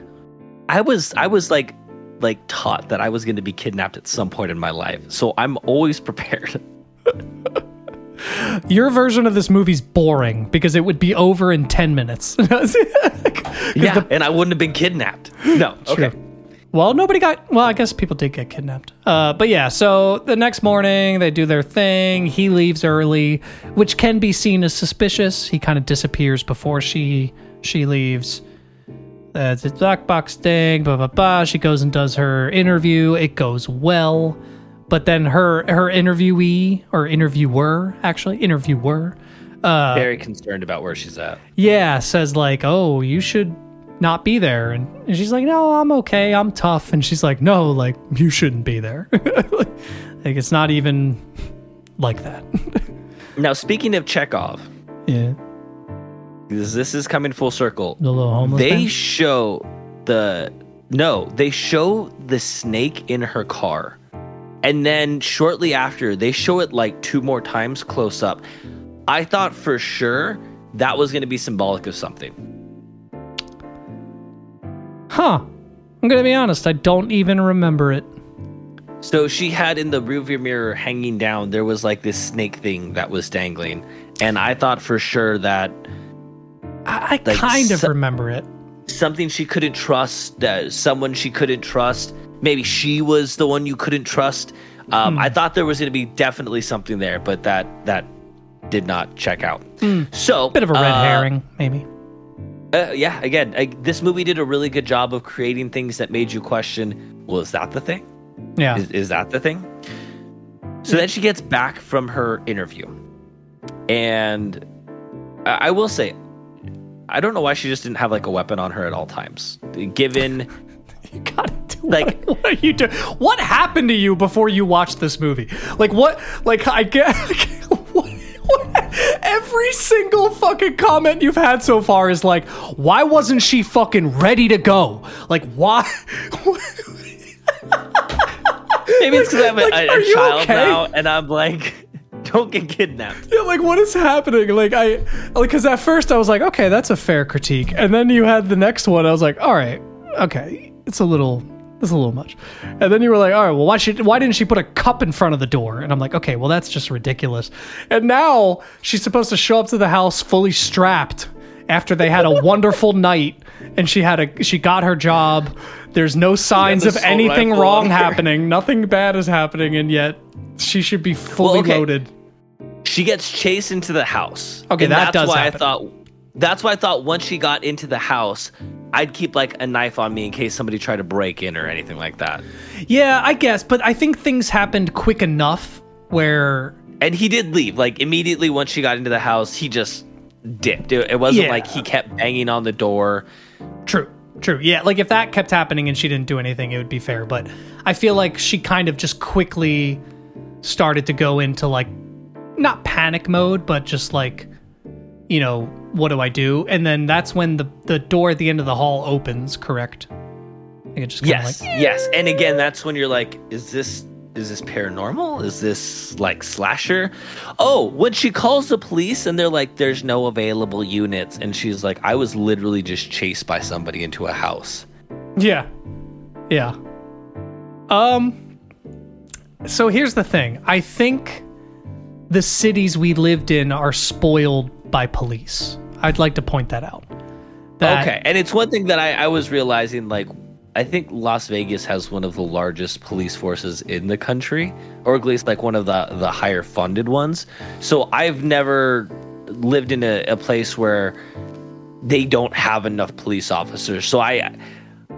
I was I was like like taught that I was going to be kidnapped at some point in my life, so I'm always [laughs] prepared. Your version of this movie's boring because it would be over in ten minutes. [laughs] yeah, and I wouldn't have been kidnapped. No, okay. Well, nobody got. Well, I guess people did get kidnapped. Uh, but yeah, so the next morning they do their thing. He leaves early, which can be seen as suspicious. He kind of disappears before she she leaves. Uh, it's a black box thing. Blah blah blah. She goes and does her interview. It goes well, but then her her interviewee or interviewer actually interviewer Very concerned about where she's at. yeah, says like, "Oh, you should not be there," and, and she's like, "No, I'm okay. I'm tough." And she's like, "No, like you shouldn't be there. [laughs] like it's not even like that." [laughs] Now, speaking of Chekhov, yeah, this, this is coming full circle. the little homeless. They thing? show the no, they show the snake in her car. And then shortly after, they show it like two more times close up. I thought for sure that was going to be symbolic of something. huh? I'm gonna be honest. I don't even remember it. So she had in the rearview mirror hanging down, there was like this snake thing that was dangling. And I thought for sure that I, I Like, kind of so- remember it. something she couldn't trust, uh, someone she couldn't trust, maybe she was the one you couldn't trust. Um, I thought there was going to be definitely something there, but that that did not check out. So Bit of a red uh, herring, maybe. Uh, yeah, again, I, this movie did a really good job of creating things that made you question: Well, is that the thing? Yeah. Is, is that the thing? So then she gets back from her interview, and I, I will say, I don't know why she just didn't have like a weapon on her at all times. Given [laughs] You gotta do Like- what, [laughs] what are you doing? What happened to you before you watched this movie? Like what? Like I get. [laughs] what, what, every single fucking comment you've had so far is like, why wasn't she fucking ready to go? Like why? maybe it's because I'm a, like, a- a child okay? now, and I'm like, don't get kidnapped. Yeah, like what is happening? Like I, like because at first I was like, okay, that's a fair critique, and then you had the next one. I was like, all right, okay, it's a little, it's a little much, and then you were like, all right, well, why should, why didn't she put a cup in front of the door? And I'm like, okay, well, that's just ridiculous. And now she's supposed to show up to the house fully strapped after they had a [laughs] wonderful night, and she had a, she got her job. There's no signs the of anything wrong happening. Nothing bad is happening, and yet she should be fully okay. loaded. She gets chased into the house. Okay, and that that's does why happen. I thought. That's why I thought once she got into the house, I'd keep like a knife on me in case somebody tried to break in or anything like that. Yeah, I guess, but I think things happened quick enough where And he did leave. Like immediately once she got into the house, he just dipped. It, it wasn't Yeah. like he kept banging on the door. true, true. Yeah, like if that kept happening and she didn't do anything, it would be fair, but I feel like she kind of just quickly started to go into like not panic mode, but just like you know, what do I do? And then that's when the the door at the end of the hall opens, correct? It just Yes, like yes. And again, that's when you're like, is this is this paranormal? Is this like slasher? Oh, when she calls the police and they're like, there's no available units, and she's like, I was literally just chased by somebody into a house. Yeah. Yeah. Um so here's the thing. I think the cities we lived in are spoiled by police. I'd like to point that out. That- okay, and it's one thing that I, I was realizing, like, I think Las Vegas has one of the largest police forces in the country, or at least like one of the the higher funded ones. So I've never lived in a, a place where they don't have enough police officers. So I,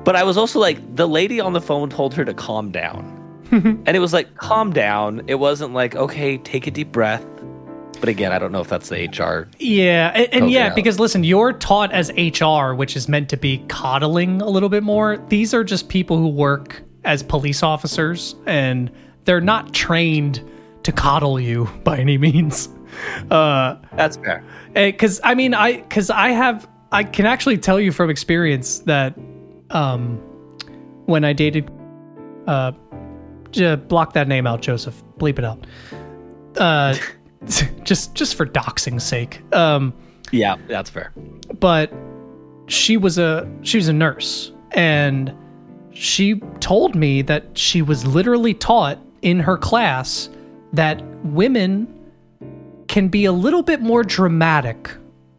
but I was also like, the lady on the phone told her to calm down, [laughs] and it was like, calm down. It wasn't like, okay, take a deep breath. But again, I don't know if that's the HR Yeah, and, and yeah, Alex. because listen, you're taught as HR, which is meant to be coddling a little bit more. These are just people who work as police officers, and they're not trained to coddle you [laughs] by any means. Uh, That's fair. because I mean, I because I have I can actually tell you from experience that um, when I dated, uh, j- block that name out, Joseph, bleep it out. uh, [laughs] just just for doxing's sake. Um, Yeah, that's fair. but she was a she was a nurse and she told me that she was literally taught in her class that women can be a little bit more dramatic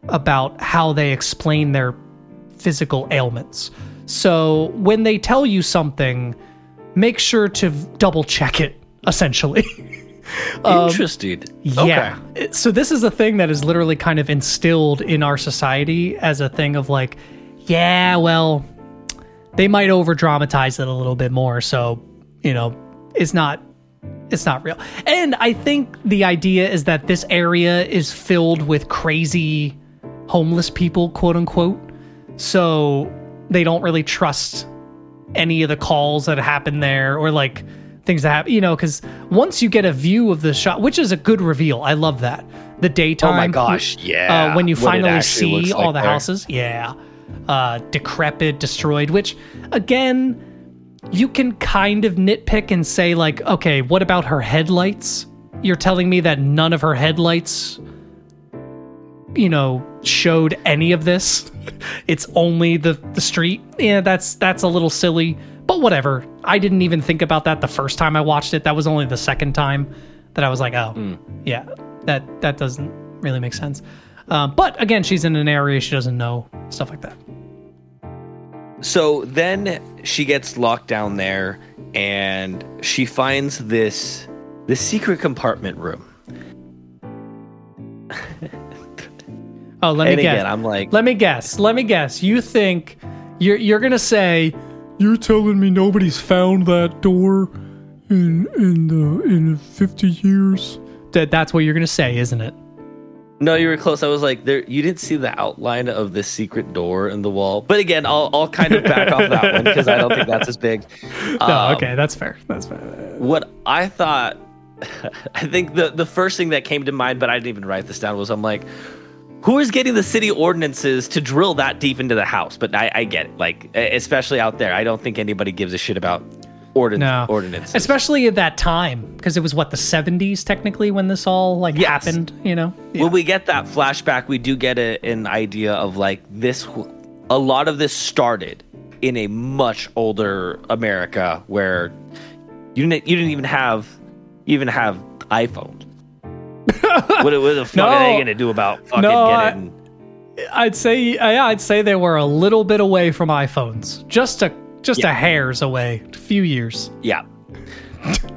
about how they explain their physical ailments. So when they tell you something, make sure to double check it essentially. [laughs] Um, Interesting. Yeah. So this is a thing that is literally kind of instilled in our society as a thing of like, yeah, well, they might over dramatize it a little bit more. So, you know, it's not it's not real. And I think the idea is that this area is filled with crazy homeless people, quote unquote. So they don't really trust any of the calls that happen there or like things that happen, you know, because once you get a view of the shot, which is a good reveal, I love that. The daytime. Oh my gosh, yeah. Uh, when you What finally see all like the there. houses, yeah. Uh, decrepit, destroyed, which again, you can kind of nitpick and say, like, okay, what about her headlights? You're telling me that none of her headlights, you know, showed any of this. It's only the the street. Yeah, that's that's a little silly, but whatever. I didn't even think about that the first time I watched it. That was only the second time that I was like, oh, yeah, that that doesn't really make sense. Um, but again, she's in an area she doesn't know, stuff like that. So then she gets locked down there and she finds this this secret compartment room. [laughs] Oh, let me And guess. again, I'm like Let me guess. Let me guess. You think you're you're gonna say you're telling me nobody's found that door in in the in fifty years? That that's what you're gonna say, isn't it? No, you were close. I was like, there. You didn't see the outline of the secret door in the wall. But again, I'll, I'll kind of back off that one because I don't think that's as big. [laughs] No, Um, okay, that's fair. That's fair. What I thought, [laughs] I think the the first thing that came to mind, but I didn't even write this down, was I'm like, who is getting the city ordinances to drill that deep into the house? But I, I get it, like especially out there. I don't think anybody gives a shit about ordin- No, ordinances. especially at that time because it was what the 70s technically when this all like Yes. happened. You know, yeah. when we get that flashback, we do get a, an idea of like this. A lot of this started in a much older America where you didn't you didn't even have even have iPhone. What, what the fuck No. are they [laughs] gonna do about fucking No, I- getting? I'd say yeah, I'd say they were a little bit away from iPhones, just a just Yeah. a hairs away, a few years. Yeah.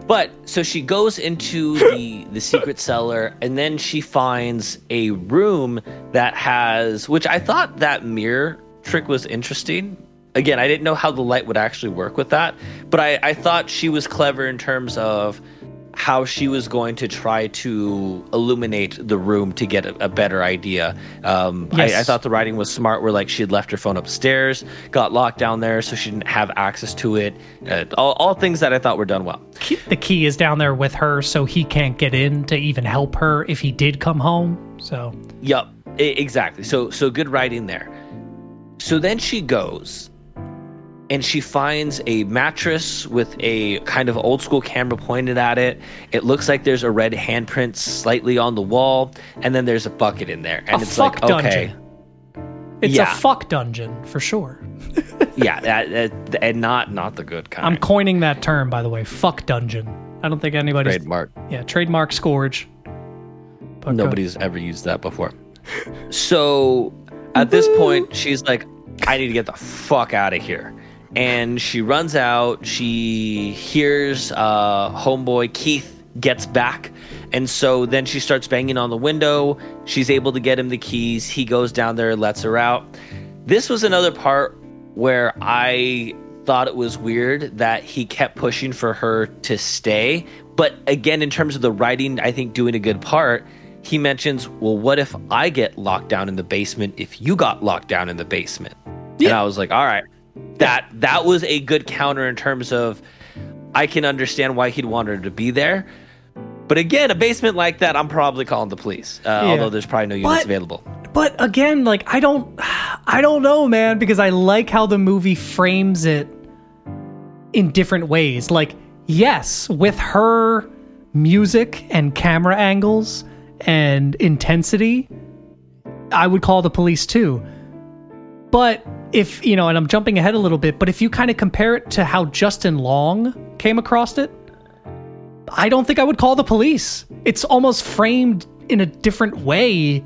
But so she goes into the the secret cellar and then she finds a room that has which I thought that mirror trick was interesting. Again, I didn't know how the light would actually work with that, but I, I thought she was clever in terms of how she was going to try to illuminate the room to get a, a better idea. Um, I, I thought the writing was smart, where like she had left her phone upstairs, got locked down there, so she didn't have access to it. Uh, all, all things that I thought were done well. The key is down there with her, so he can't get in to even help her if he did come home. So Yup, e- exactly. So so good writing there. So then she goes and she finds a mattress with a kind of old school camera pointed at it. It looks like there's a red handprint slightly on the wall, and then there's a bucket in there. And a it's like, okay. It's Yeah. a fuck dungeon for sure. [laughs] yeah, that, that- and not not the good kind. I'm coining that term, by the way. Fuck dungeon. I don't think anybody's trademark. yeah trademark Skorge. But Nobody's ever used that before. So at this [laughs] point, she's like, I need to get the fuck out of here. And she runs out. She hears uh, homeboy Keith gets back. And so then she starts banging on the window. She's able to get him the keys. He goes down there, lets her out. This was another part where I thought it was weird that he kept pushing for her to stay. But again, in terms of the writing, I think doing a good part, he mentions, well, what if I get locked down in the basement if you got locked down in the basement? And Yeah. I was like, all right. That that was a good counter in terms of I can understand why he'd want her to be there. But again, a basement like that, I'm probably calling the police. Uh, Yeah. Although there's probably no units But- available. But again, like I don't I don't know, man, because I like how the movie frames it in different ways. Like, yes, with her music and camera angles and intensity, I would call the police too. But if, you know, and I'm jumping ahead a little bit, but if you kind of compare it to how Justin Long came across it, I don't think I would call the police. It's almost framed in a different way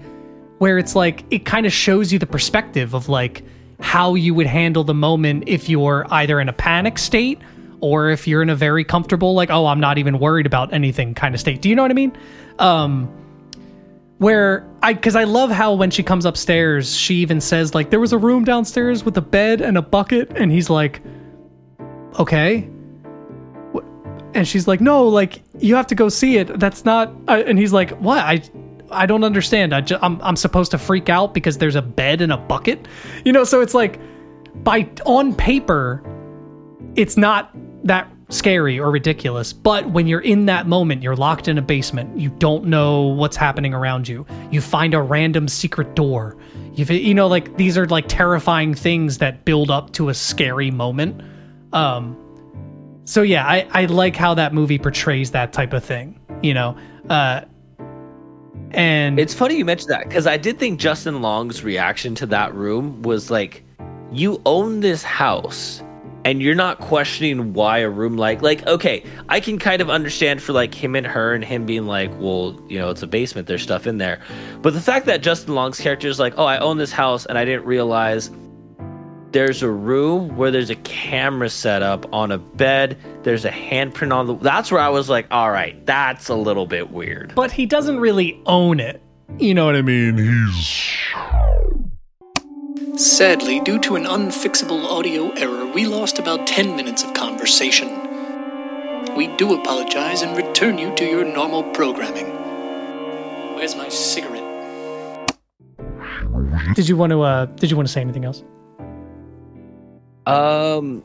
where it's like it kind of shows you the perspective of like how you would handle the moment if you're either in a panic state or if you're in a very comfortable like oh I'm not even worried about anything kind of state. Do you know what I mean? Um where I cuz I love how when she comes upstairs she even says like there was a room downstairs with a bed and a bucket and he's like okay. And she's like no like you have to go see it. That's not and he's like what? I i don't understand. I just I'm, I'm supposed to freak out because there's a bed and a bucket? You know so it's like by on paper it's not that scary or ridiculous but when you're in that moment you're locked in a basement you don't know what's happening around you you find a random secret door. You you know like these are like terrifying things that build up to a scary moment. Um so yeah, I, I like how that movie portrays that type of thing, you know. Uh, and It's funny you mentioned that because I did think Justin Long's reaction to that room was like, "You own this house, and you're not questioning why a room like like okay, I can kind of understand for like him and her and him being like, well, you know, it's a basement, there's stuff in there, but the fact that Justin Long's character is like, oh, I own this house and I didn't realize." There's a room where there's a camera set up on a bed. There's a handprint on the. That's where I was like, all right, that's a little bit weird. but he doesn't really own it. You know what I mean? Sadly, due to an unfixable audio error, we lost about 10 minutes of conversation. We do apologize and return you to your normal programming. Where's my cigarette? Did you want to uh did you want to say anything else? Um,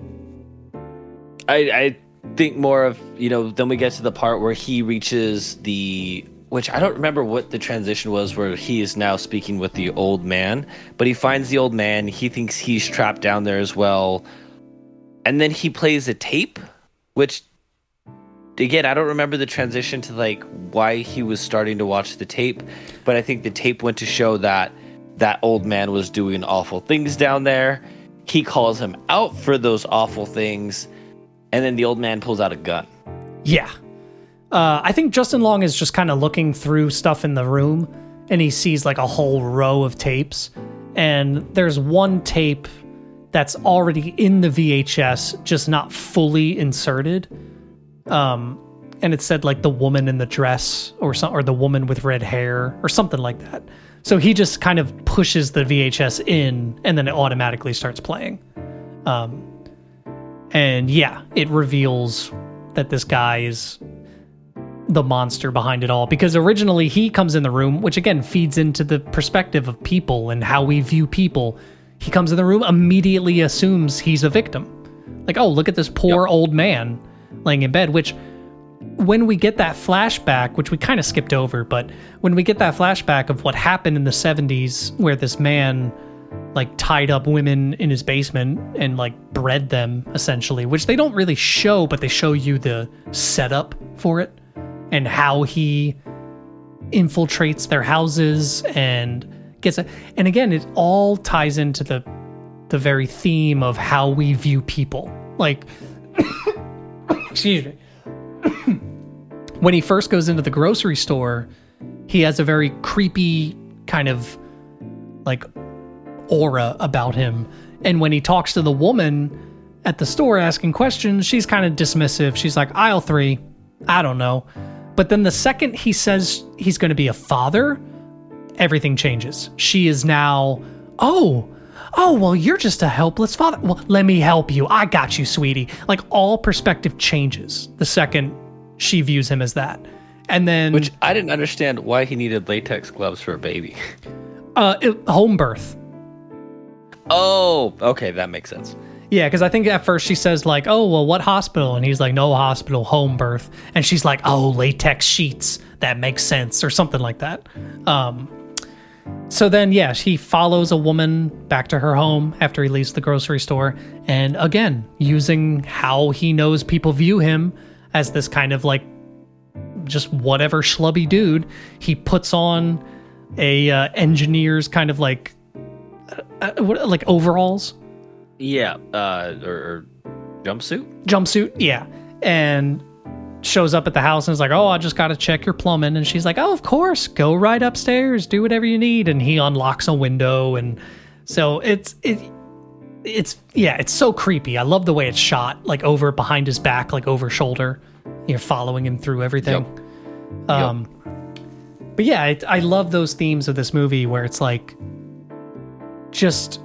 I I think more of you know. Then we get to the part where he reaches the which I don't remember what the transition was where he is now speaking with the old man, but he finds the old man. He thinks he's trapped down there as well, and then he plays a tape, which again I don't remember the transition to like why he was starting to watch the tape, but I think the tape went to show that that old man was doing awful things down there. He calls him out for those awful things, and then the old man pulls out a gun. Yeah. Uh, I think Justin Long is just kind of looking through stuff in the room and he sees like a whole row of tapes. And there's one tape that's already in the VHS, just not fully inserted. Um, and it said like the woman in the dress or some, or the woman with red hair or something like that. So he just kind of pushes the VHS in and then it automatically starts playing. Um, and yeah, it reveals that this guy is the monster behind it all because originally he comes in the room, which again feeds into the perspective of people and how we view people. He comes in the room, immediately assumes he's a victim. Like, oh, look at this poor old man laying in bed, which when we get that flashback, which we kind of skipped over, but when we get that flashback of what happened in the 70s where this man like tied up women in his basement and like bred them essentially, which they don't really show, but they show you the setup for it and how he infiltrates their houses and gets it. And again, it all ties into the the very theme of how we view people. Like [coughs] excuse me. [coughs] when he first goes into the grocery store, he has a very creepy kind of like aura about him. And when he talks to the woman at the store asking questions, she's kind of dismissive. She's like, aisle three, I don't know. But then the second he says he's going to be a father, everything changes. She is now, oh, oh, well, you're just a helpless father. Well, let me help you. I got you, sweetie. Like all perspective changes the second she views him as that. And then, Which I didn't understand why he needed latex gloves for a baby. uh, it- home birth. Oh, okay, that makes sense. Yeah, because I think at first she says like, "Oh, well, what hospital?" And he's like, "No hospital, home birth." And she's like, "Oh, latex sheets. That makes sense," or something like that. Um, so then, yeah, he follows a woman back to her home after he leaves the grocery store, and again, using how he knows people view him as this kind of like just whatever schlubby dude. He puts on a uh, engineer's kind of like uh, uh, like overalls, Yeah, uh, or, or jumpsuit. jumpsuit, yeah, and shows up at the house and is like, "Oh, I just got to check your plumbing." And she's like, "Oh, of course, go right upstairs, do whatever you need." And he unlocks a window, and so it's it. It's yeah, it's so creepy. I love the way it's shot, like over behind his back, like over shoulder. You're following him through everything. Um, but yeah, it, I love those themes of this movie where it's like just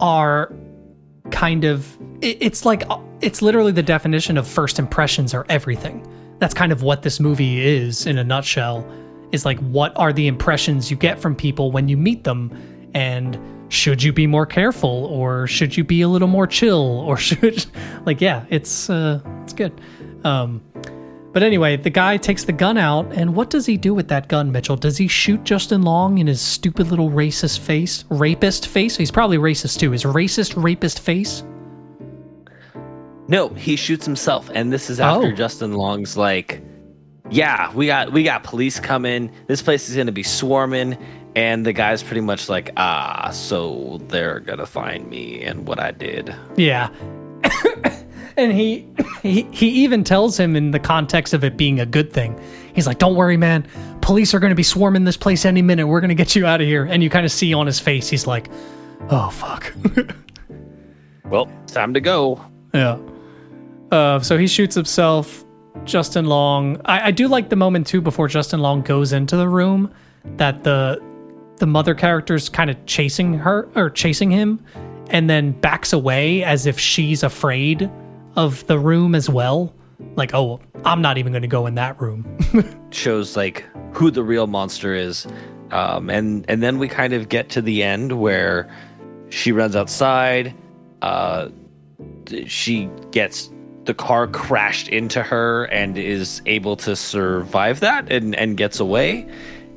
our kind of it, it's like it's literally the definition of first impressions are everything. That's kind of what this movie is in a nutshell. Is like what are the impressions you get from people when you meet them, and should you be more careful or should you be a little more chill or [laughs] should like yeah, it's uh, it's good. Um, but anyway, the guy takes the gun out, and what does he do with that gun, Mitchell? Does he shoot Justin Long in his stupid little racist face? Rapist face? He's probably racist too. His racist, rapist face? No, he shoots himself, and this is after Oh. Justin Long's like, "Yeah, we got we got police coming. This place is gonna be swarming." And the guy's pretty much like, "Ah, so they're gonna find me and what I did." Yeah. [coughs] [coughs] [coughs] and he, he he even tells him in the context of it being a good thing. He's like, "Don't worry, man. Police are going to be swarming this place any minute. We're going to get you out of here." And you kind of see on his face, he's like, "Oh fuck." [laughs] Well, it's time to go. Yeah. Uh, so he shoots himself. Justin Long. I, I do like the moment too before Justin Long goes into the room that the the mother character's kind of chasing her or chasing him, and then backs away as if she's afraid of the room as well. Like, oh, I'm not even going to go in that room. [laughs] shows like who the real monster is um, and and then we kind of get to the end where she runs outside uh, she gets the car crashed into her and is able to survive that and and gets away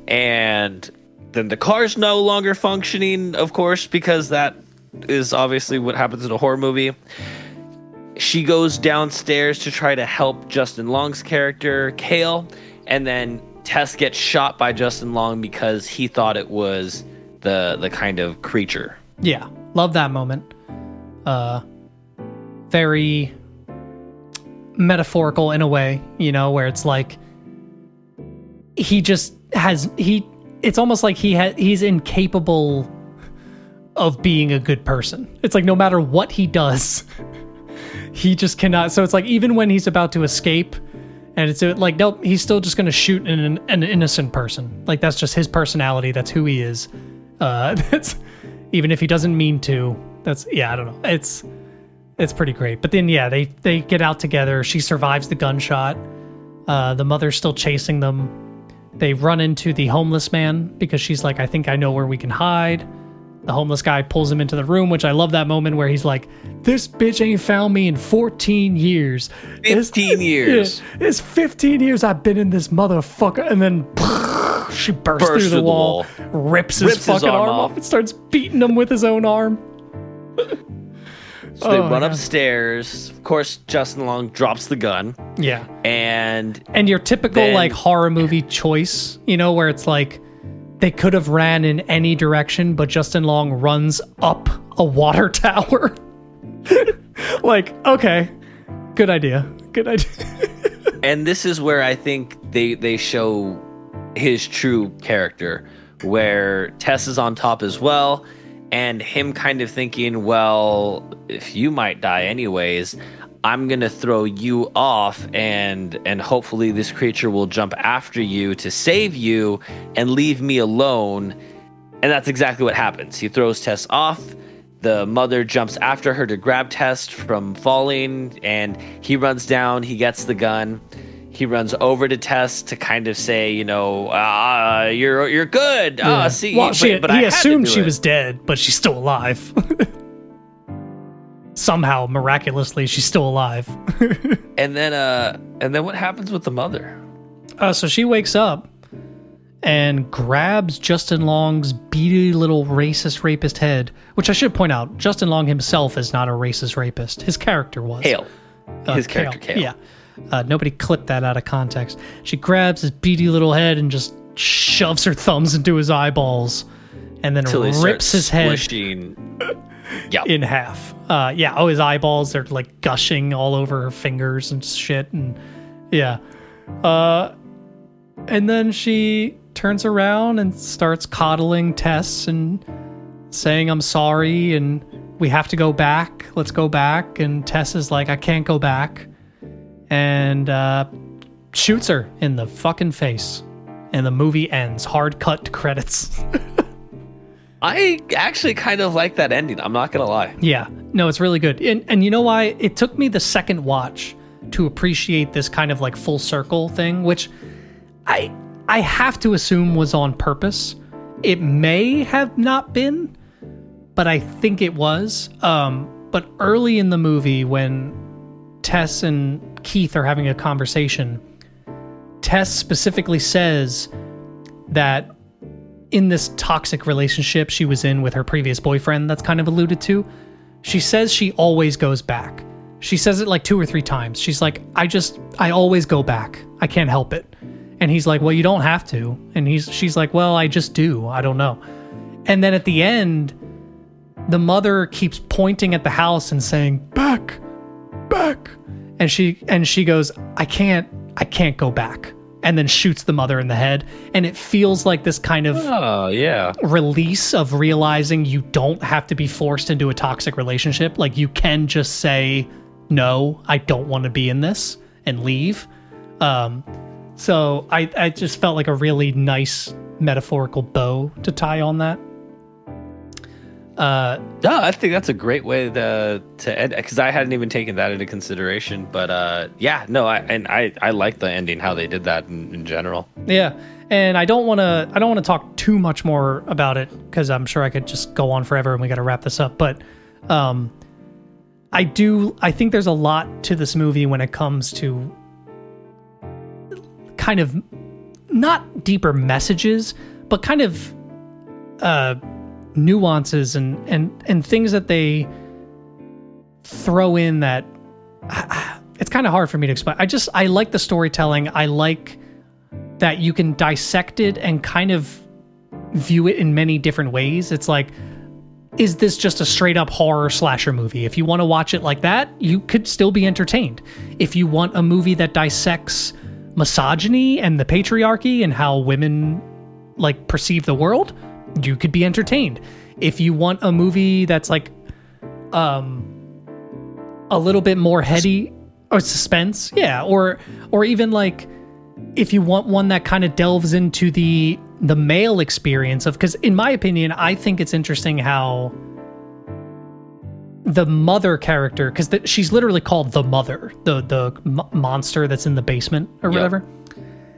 and then the car's no longer functioning of course because that is obviously what happens in a horror movie she goes downstairs to try to help Justin Long's character, Kale, and then Tess gets shot by Justin Long because he thought it was the the kind of creature. yeah, love that moment. Uh, very metaphorical in a way, you know, where it's like he just has he. It's almost like he ha- he's incapable of being a good person. It's like no matter what he does, [laughs] he just cannot. So it's like even when he's about to escape, and it's like nope, he's still just going to shoot an, an innocent person. Like that's just his personality. That's who he is. Uh, [laughs] that's even if he doesn't mean to. That's yeah, I don't know. It's it's pretty great. But then yeah, they they get out together. She survives the gunshot. Uh, the mother's still chasing them. They run into the homeless man because she's like, I think I know where we can hide. The homeless guy pulls him into the room, which I love that moment where he's like, This bitch ain't found me in 14 years. It's- 15 [laughs] years. Yeah, it's 15 years I've been in this motherfucker. And then [laughs] she bursts, Bursts through the through the wall, rips his Rips his fucking arm arm off. off, and starts beating him with his own arm. So they Oh, run yeah. upstairs. Of course, Justin Long drops the gun, Yeah. and And your typical Then- like horror movie choice, you know, where it's like they could have ran in any direction, but Justin Long runs up a water [laughs] tower. [laughs] like, okay, good idea. Good idea. [laughs] and this is where I think they they show his true character, where Tess is on top as well, and him kind of thinking, well, if you might die anyways, I'm gonna throw you off, and and hopefully this creature will jump after you to save you and leave me alone. And that's exactly what happens. He throws Tess off. The mother jumps after her to grab Tess from falling, and he runs down. He gets the gun. He runs over to Tess to kind of say, you know, ah, you're you're good. Ah, see, well, but, she, but I he to assumed she it." was dead, but she's still alive. [laughs] Somehow, miraculously, she's still alive. [laughs] And then, uh, and then what happens with the mother? Uh, so she wakes up and grabs Justin Long's beady little racist rapist head, which I should point out, Justin Long himself is not a racist rapist. His character was. Kale. Uh, His character, Kale. Yeah. Uh, nobody clipped that out of context. She grabs his beady little head and just shoves her thumbs into his eyeballs, and then rips his head squishing. [laughs] Yeah. in half. Uh, yeah. Oh, his eyeballs are like gushing all over her fingers and shit. And yeah. Uh, and then she turns around and starts coddling Tess and saying, I'm sorry. And we have to go back. Let's go back. And Tess is like, I can't go back. And uh, shoots her in the fucking face. And the movie ends. Hard cut to credits. [laughs] I actually kind of like that ending. I'm not gonna lie. Yeah, no, it's really good. And and you know why? It took me the second watch to appreciate this kind of like full circle thing, which I I have to assume was on purpose. It may have not been, but I think it was. Um, but early in the movie, when Tess and Keith are having a conversation, Tess specifically says that in this toxic relationship she was in with her previous boyfriend that's kind of alluded to, she says she always goes back. She says it like two or three times. She's like, I just, I always go back. I can't help it. And he's like, Well, you don't have to. And he's, she's like, Well, I just do. I don't know. And then at the end, the mother keeps pointing at the house and saying, Back, back. And she, and she goes, I can't, I can't go back. And then shoots the mother in the head. And it feels like this kind of Oh yeah. release of realizing you don't have to be forced into a toxic relationship. Like you can just say, no, I don't want to be in this and leave. Um, so I, I just felt like a really nice metaphorical bow to tie on that. Uh, No, I think that's a great way to to end because I hadn't even taken that into consideration. But uh, yeah, no, I and I I like the ending how they did that in, in general. Yeah, and I don't want to. I don't want to talk too much more about it because I'm sure I could just go on forever, and we got to wrap this up. But um, I do. I think there's a lot to this movie when it comes to kind of not deeper messages, but kind of uh, nuances and and and things that they throw in that it's kind of hard for me to explain. I just I like the storytelling. I like that you can dissect it and kind of view it in many different ways. It's like is this just a straight up horror slasher movie? If you want to watch it like that, you could still be entertained. If you want a movie that dissects misogyny and the patriarchy and how women like perceive the world, you could be entertained. If you want a movie that's like um a little bit more heady or suspense, yeah, or or even like if you want one that kind of delves into the the male experience of because in my opinion i think it's interesting how the mother character because she's literally called the mother the the m- monster that's in the basement or Yep. whatever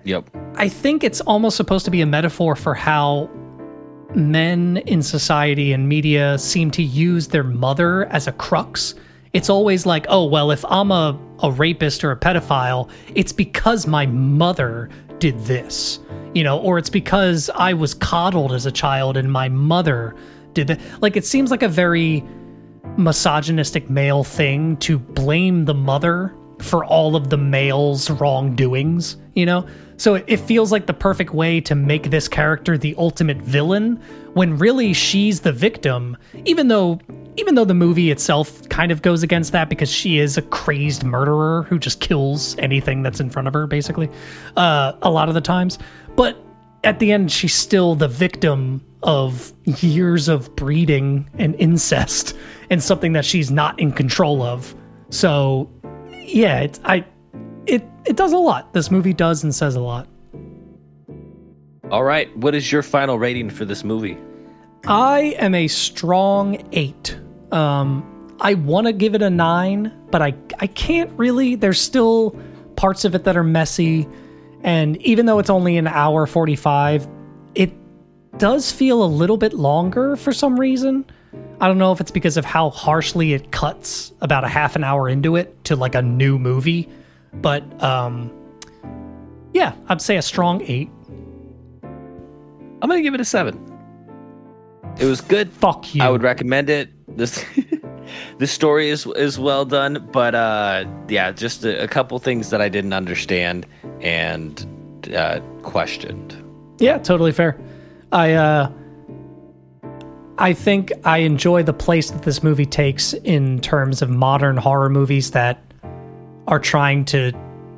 Yep. I think it's almost supposed to be a metaphor for how men in society and media seem to use their mother as a crux. It's always like, oh, well, if I'm a, a rapist or a pedophile, it's because my mother did this, you know, or it's because I was coddled as a child and my mother did that. Like, it seems like a very misogynistic male thing to blame the mother for all of the male's wrongdoings, you know? So it, it feels like the perfect way to make this character the ultimate villain when really she's the victim, even though even though the movie itself kind of goes against that because she is a crazed murderer who just kills anything that's in front of her, basically, uh, a lot of the times. But at the end, she's still the victim of years of breeding and incest and something that she's not in control of. So, yeah, it's I it it does a lot. This movie does and says a lot. All right. What is your final rating for this movie? I am a strong 8. Um I want to give it a 9, but I I can't really. There's still parts of it that are messy and even though it's only an hour 45, it does feel a little bit longer for some reason. I don't know if it's because of how harshly it cuts about a half an hour into it to like a new movie, but um yeah, I'd say a strong 8. I'm gonna give it a seven. It was good. Fuck you. I would recommend it. This [laughs] the story is is well done, but uh, yeah, just a, a couple things that I didn't understand and uh, questioned. Yeah, totally fair. I uh I think I enjoy the place that this movie takes in terms of modern horror movies that are trying to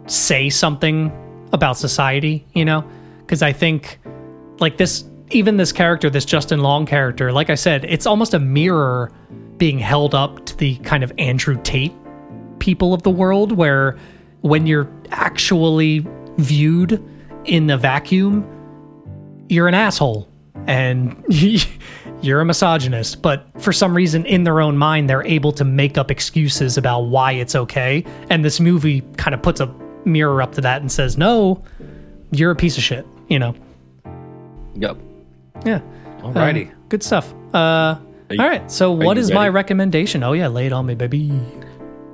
say something about society, you know? Because I think, like, this, even this character, this Justin Long character, like I said, it's almost a mirror being held up to the kind of Andrew Tate people of the world, where when you're actually viewed in a vacuum, you're an asshole and [laughs] you're a misogynist, but for some reason in their own mind, they're able to make up excuses about why it's okay. And this movie kind of puts a mirror up to that and says, no, you're a piece of shit, you know? Yep. Yeah. Alrighty. Uh, good stuff. Uh, you- all right. So, what is is my recommendation? Oh, yeah. Lay it on me, baby.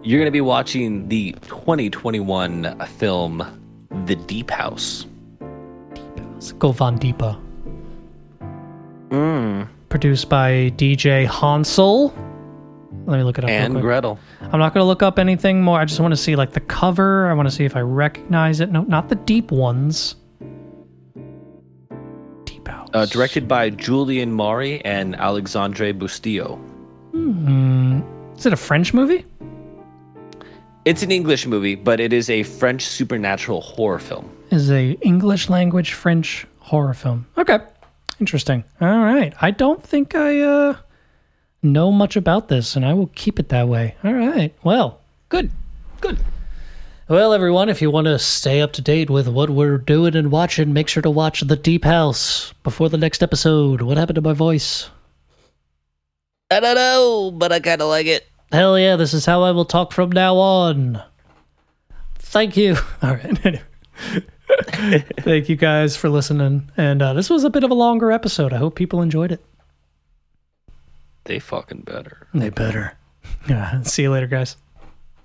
You're going to be watching the 2021 film The Deep House. Deep House. go Von Deepa. Mm. Produced by DJ Hansel. Let me look it up. And. Gretel. I'm not going to look up anything more. I just want to see like the cover. I want to see if I recognize it. No, not the deep ones. Deep House. Uh, directed by Julien Maury and Alexandre Bustillo. Is it a French movie? It's an English movie, but it is a French supernatural horror film. Is a English language French horror film. Okay. Interesting. All right. I don't think I uh know much about this and I will keep it that way. All right. Well, Good. Good. Well, everyone, if you want to stay up to date with what we're doing and watching, make sure to watch The Deep House before the next episode. What happened to my voice? I don't know, but I kind of like it. Hell yeah, this is how I will talk from now on. Thank you. [laughs] All right. [laughs] Thank you guys for listening. And uh, this was a bit of a longer episode. I hope people enjoyed it. They fucking better. They better. Yeah. [laughs] See you later, guys.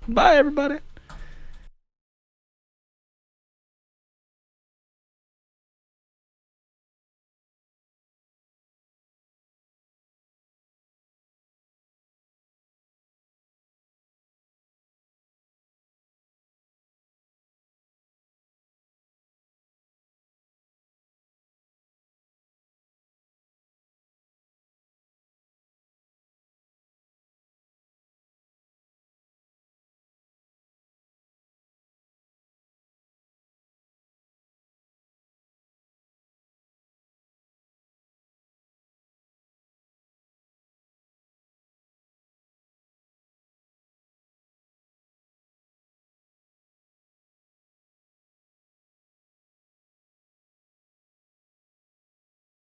Bye, everybody.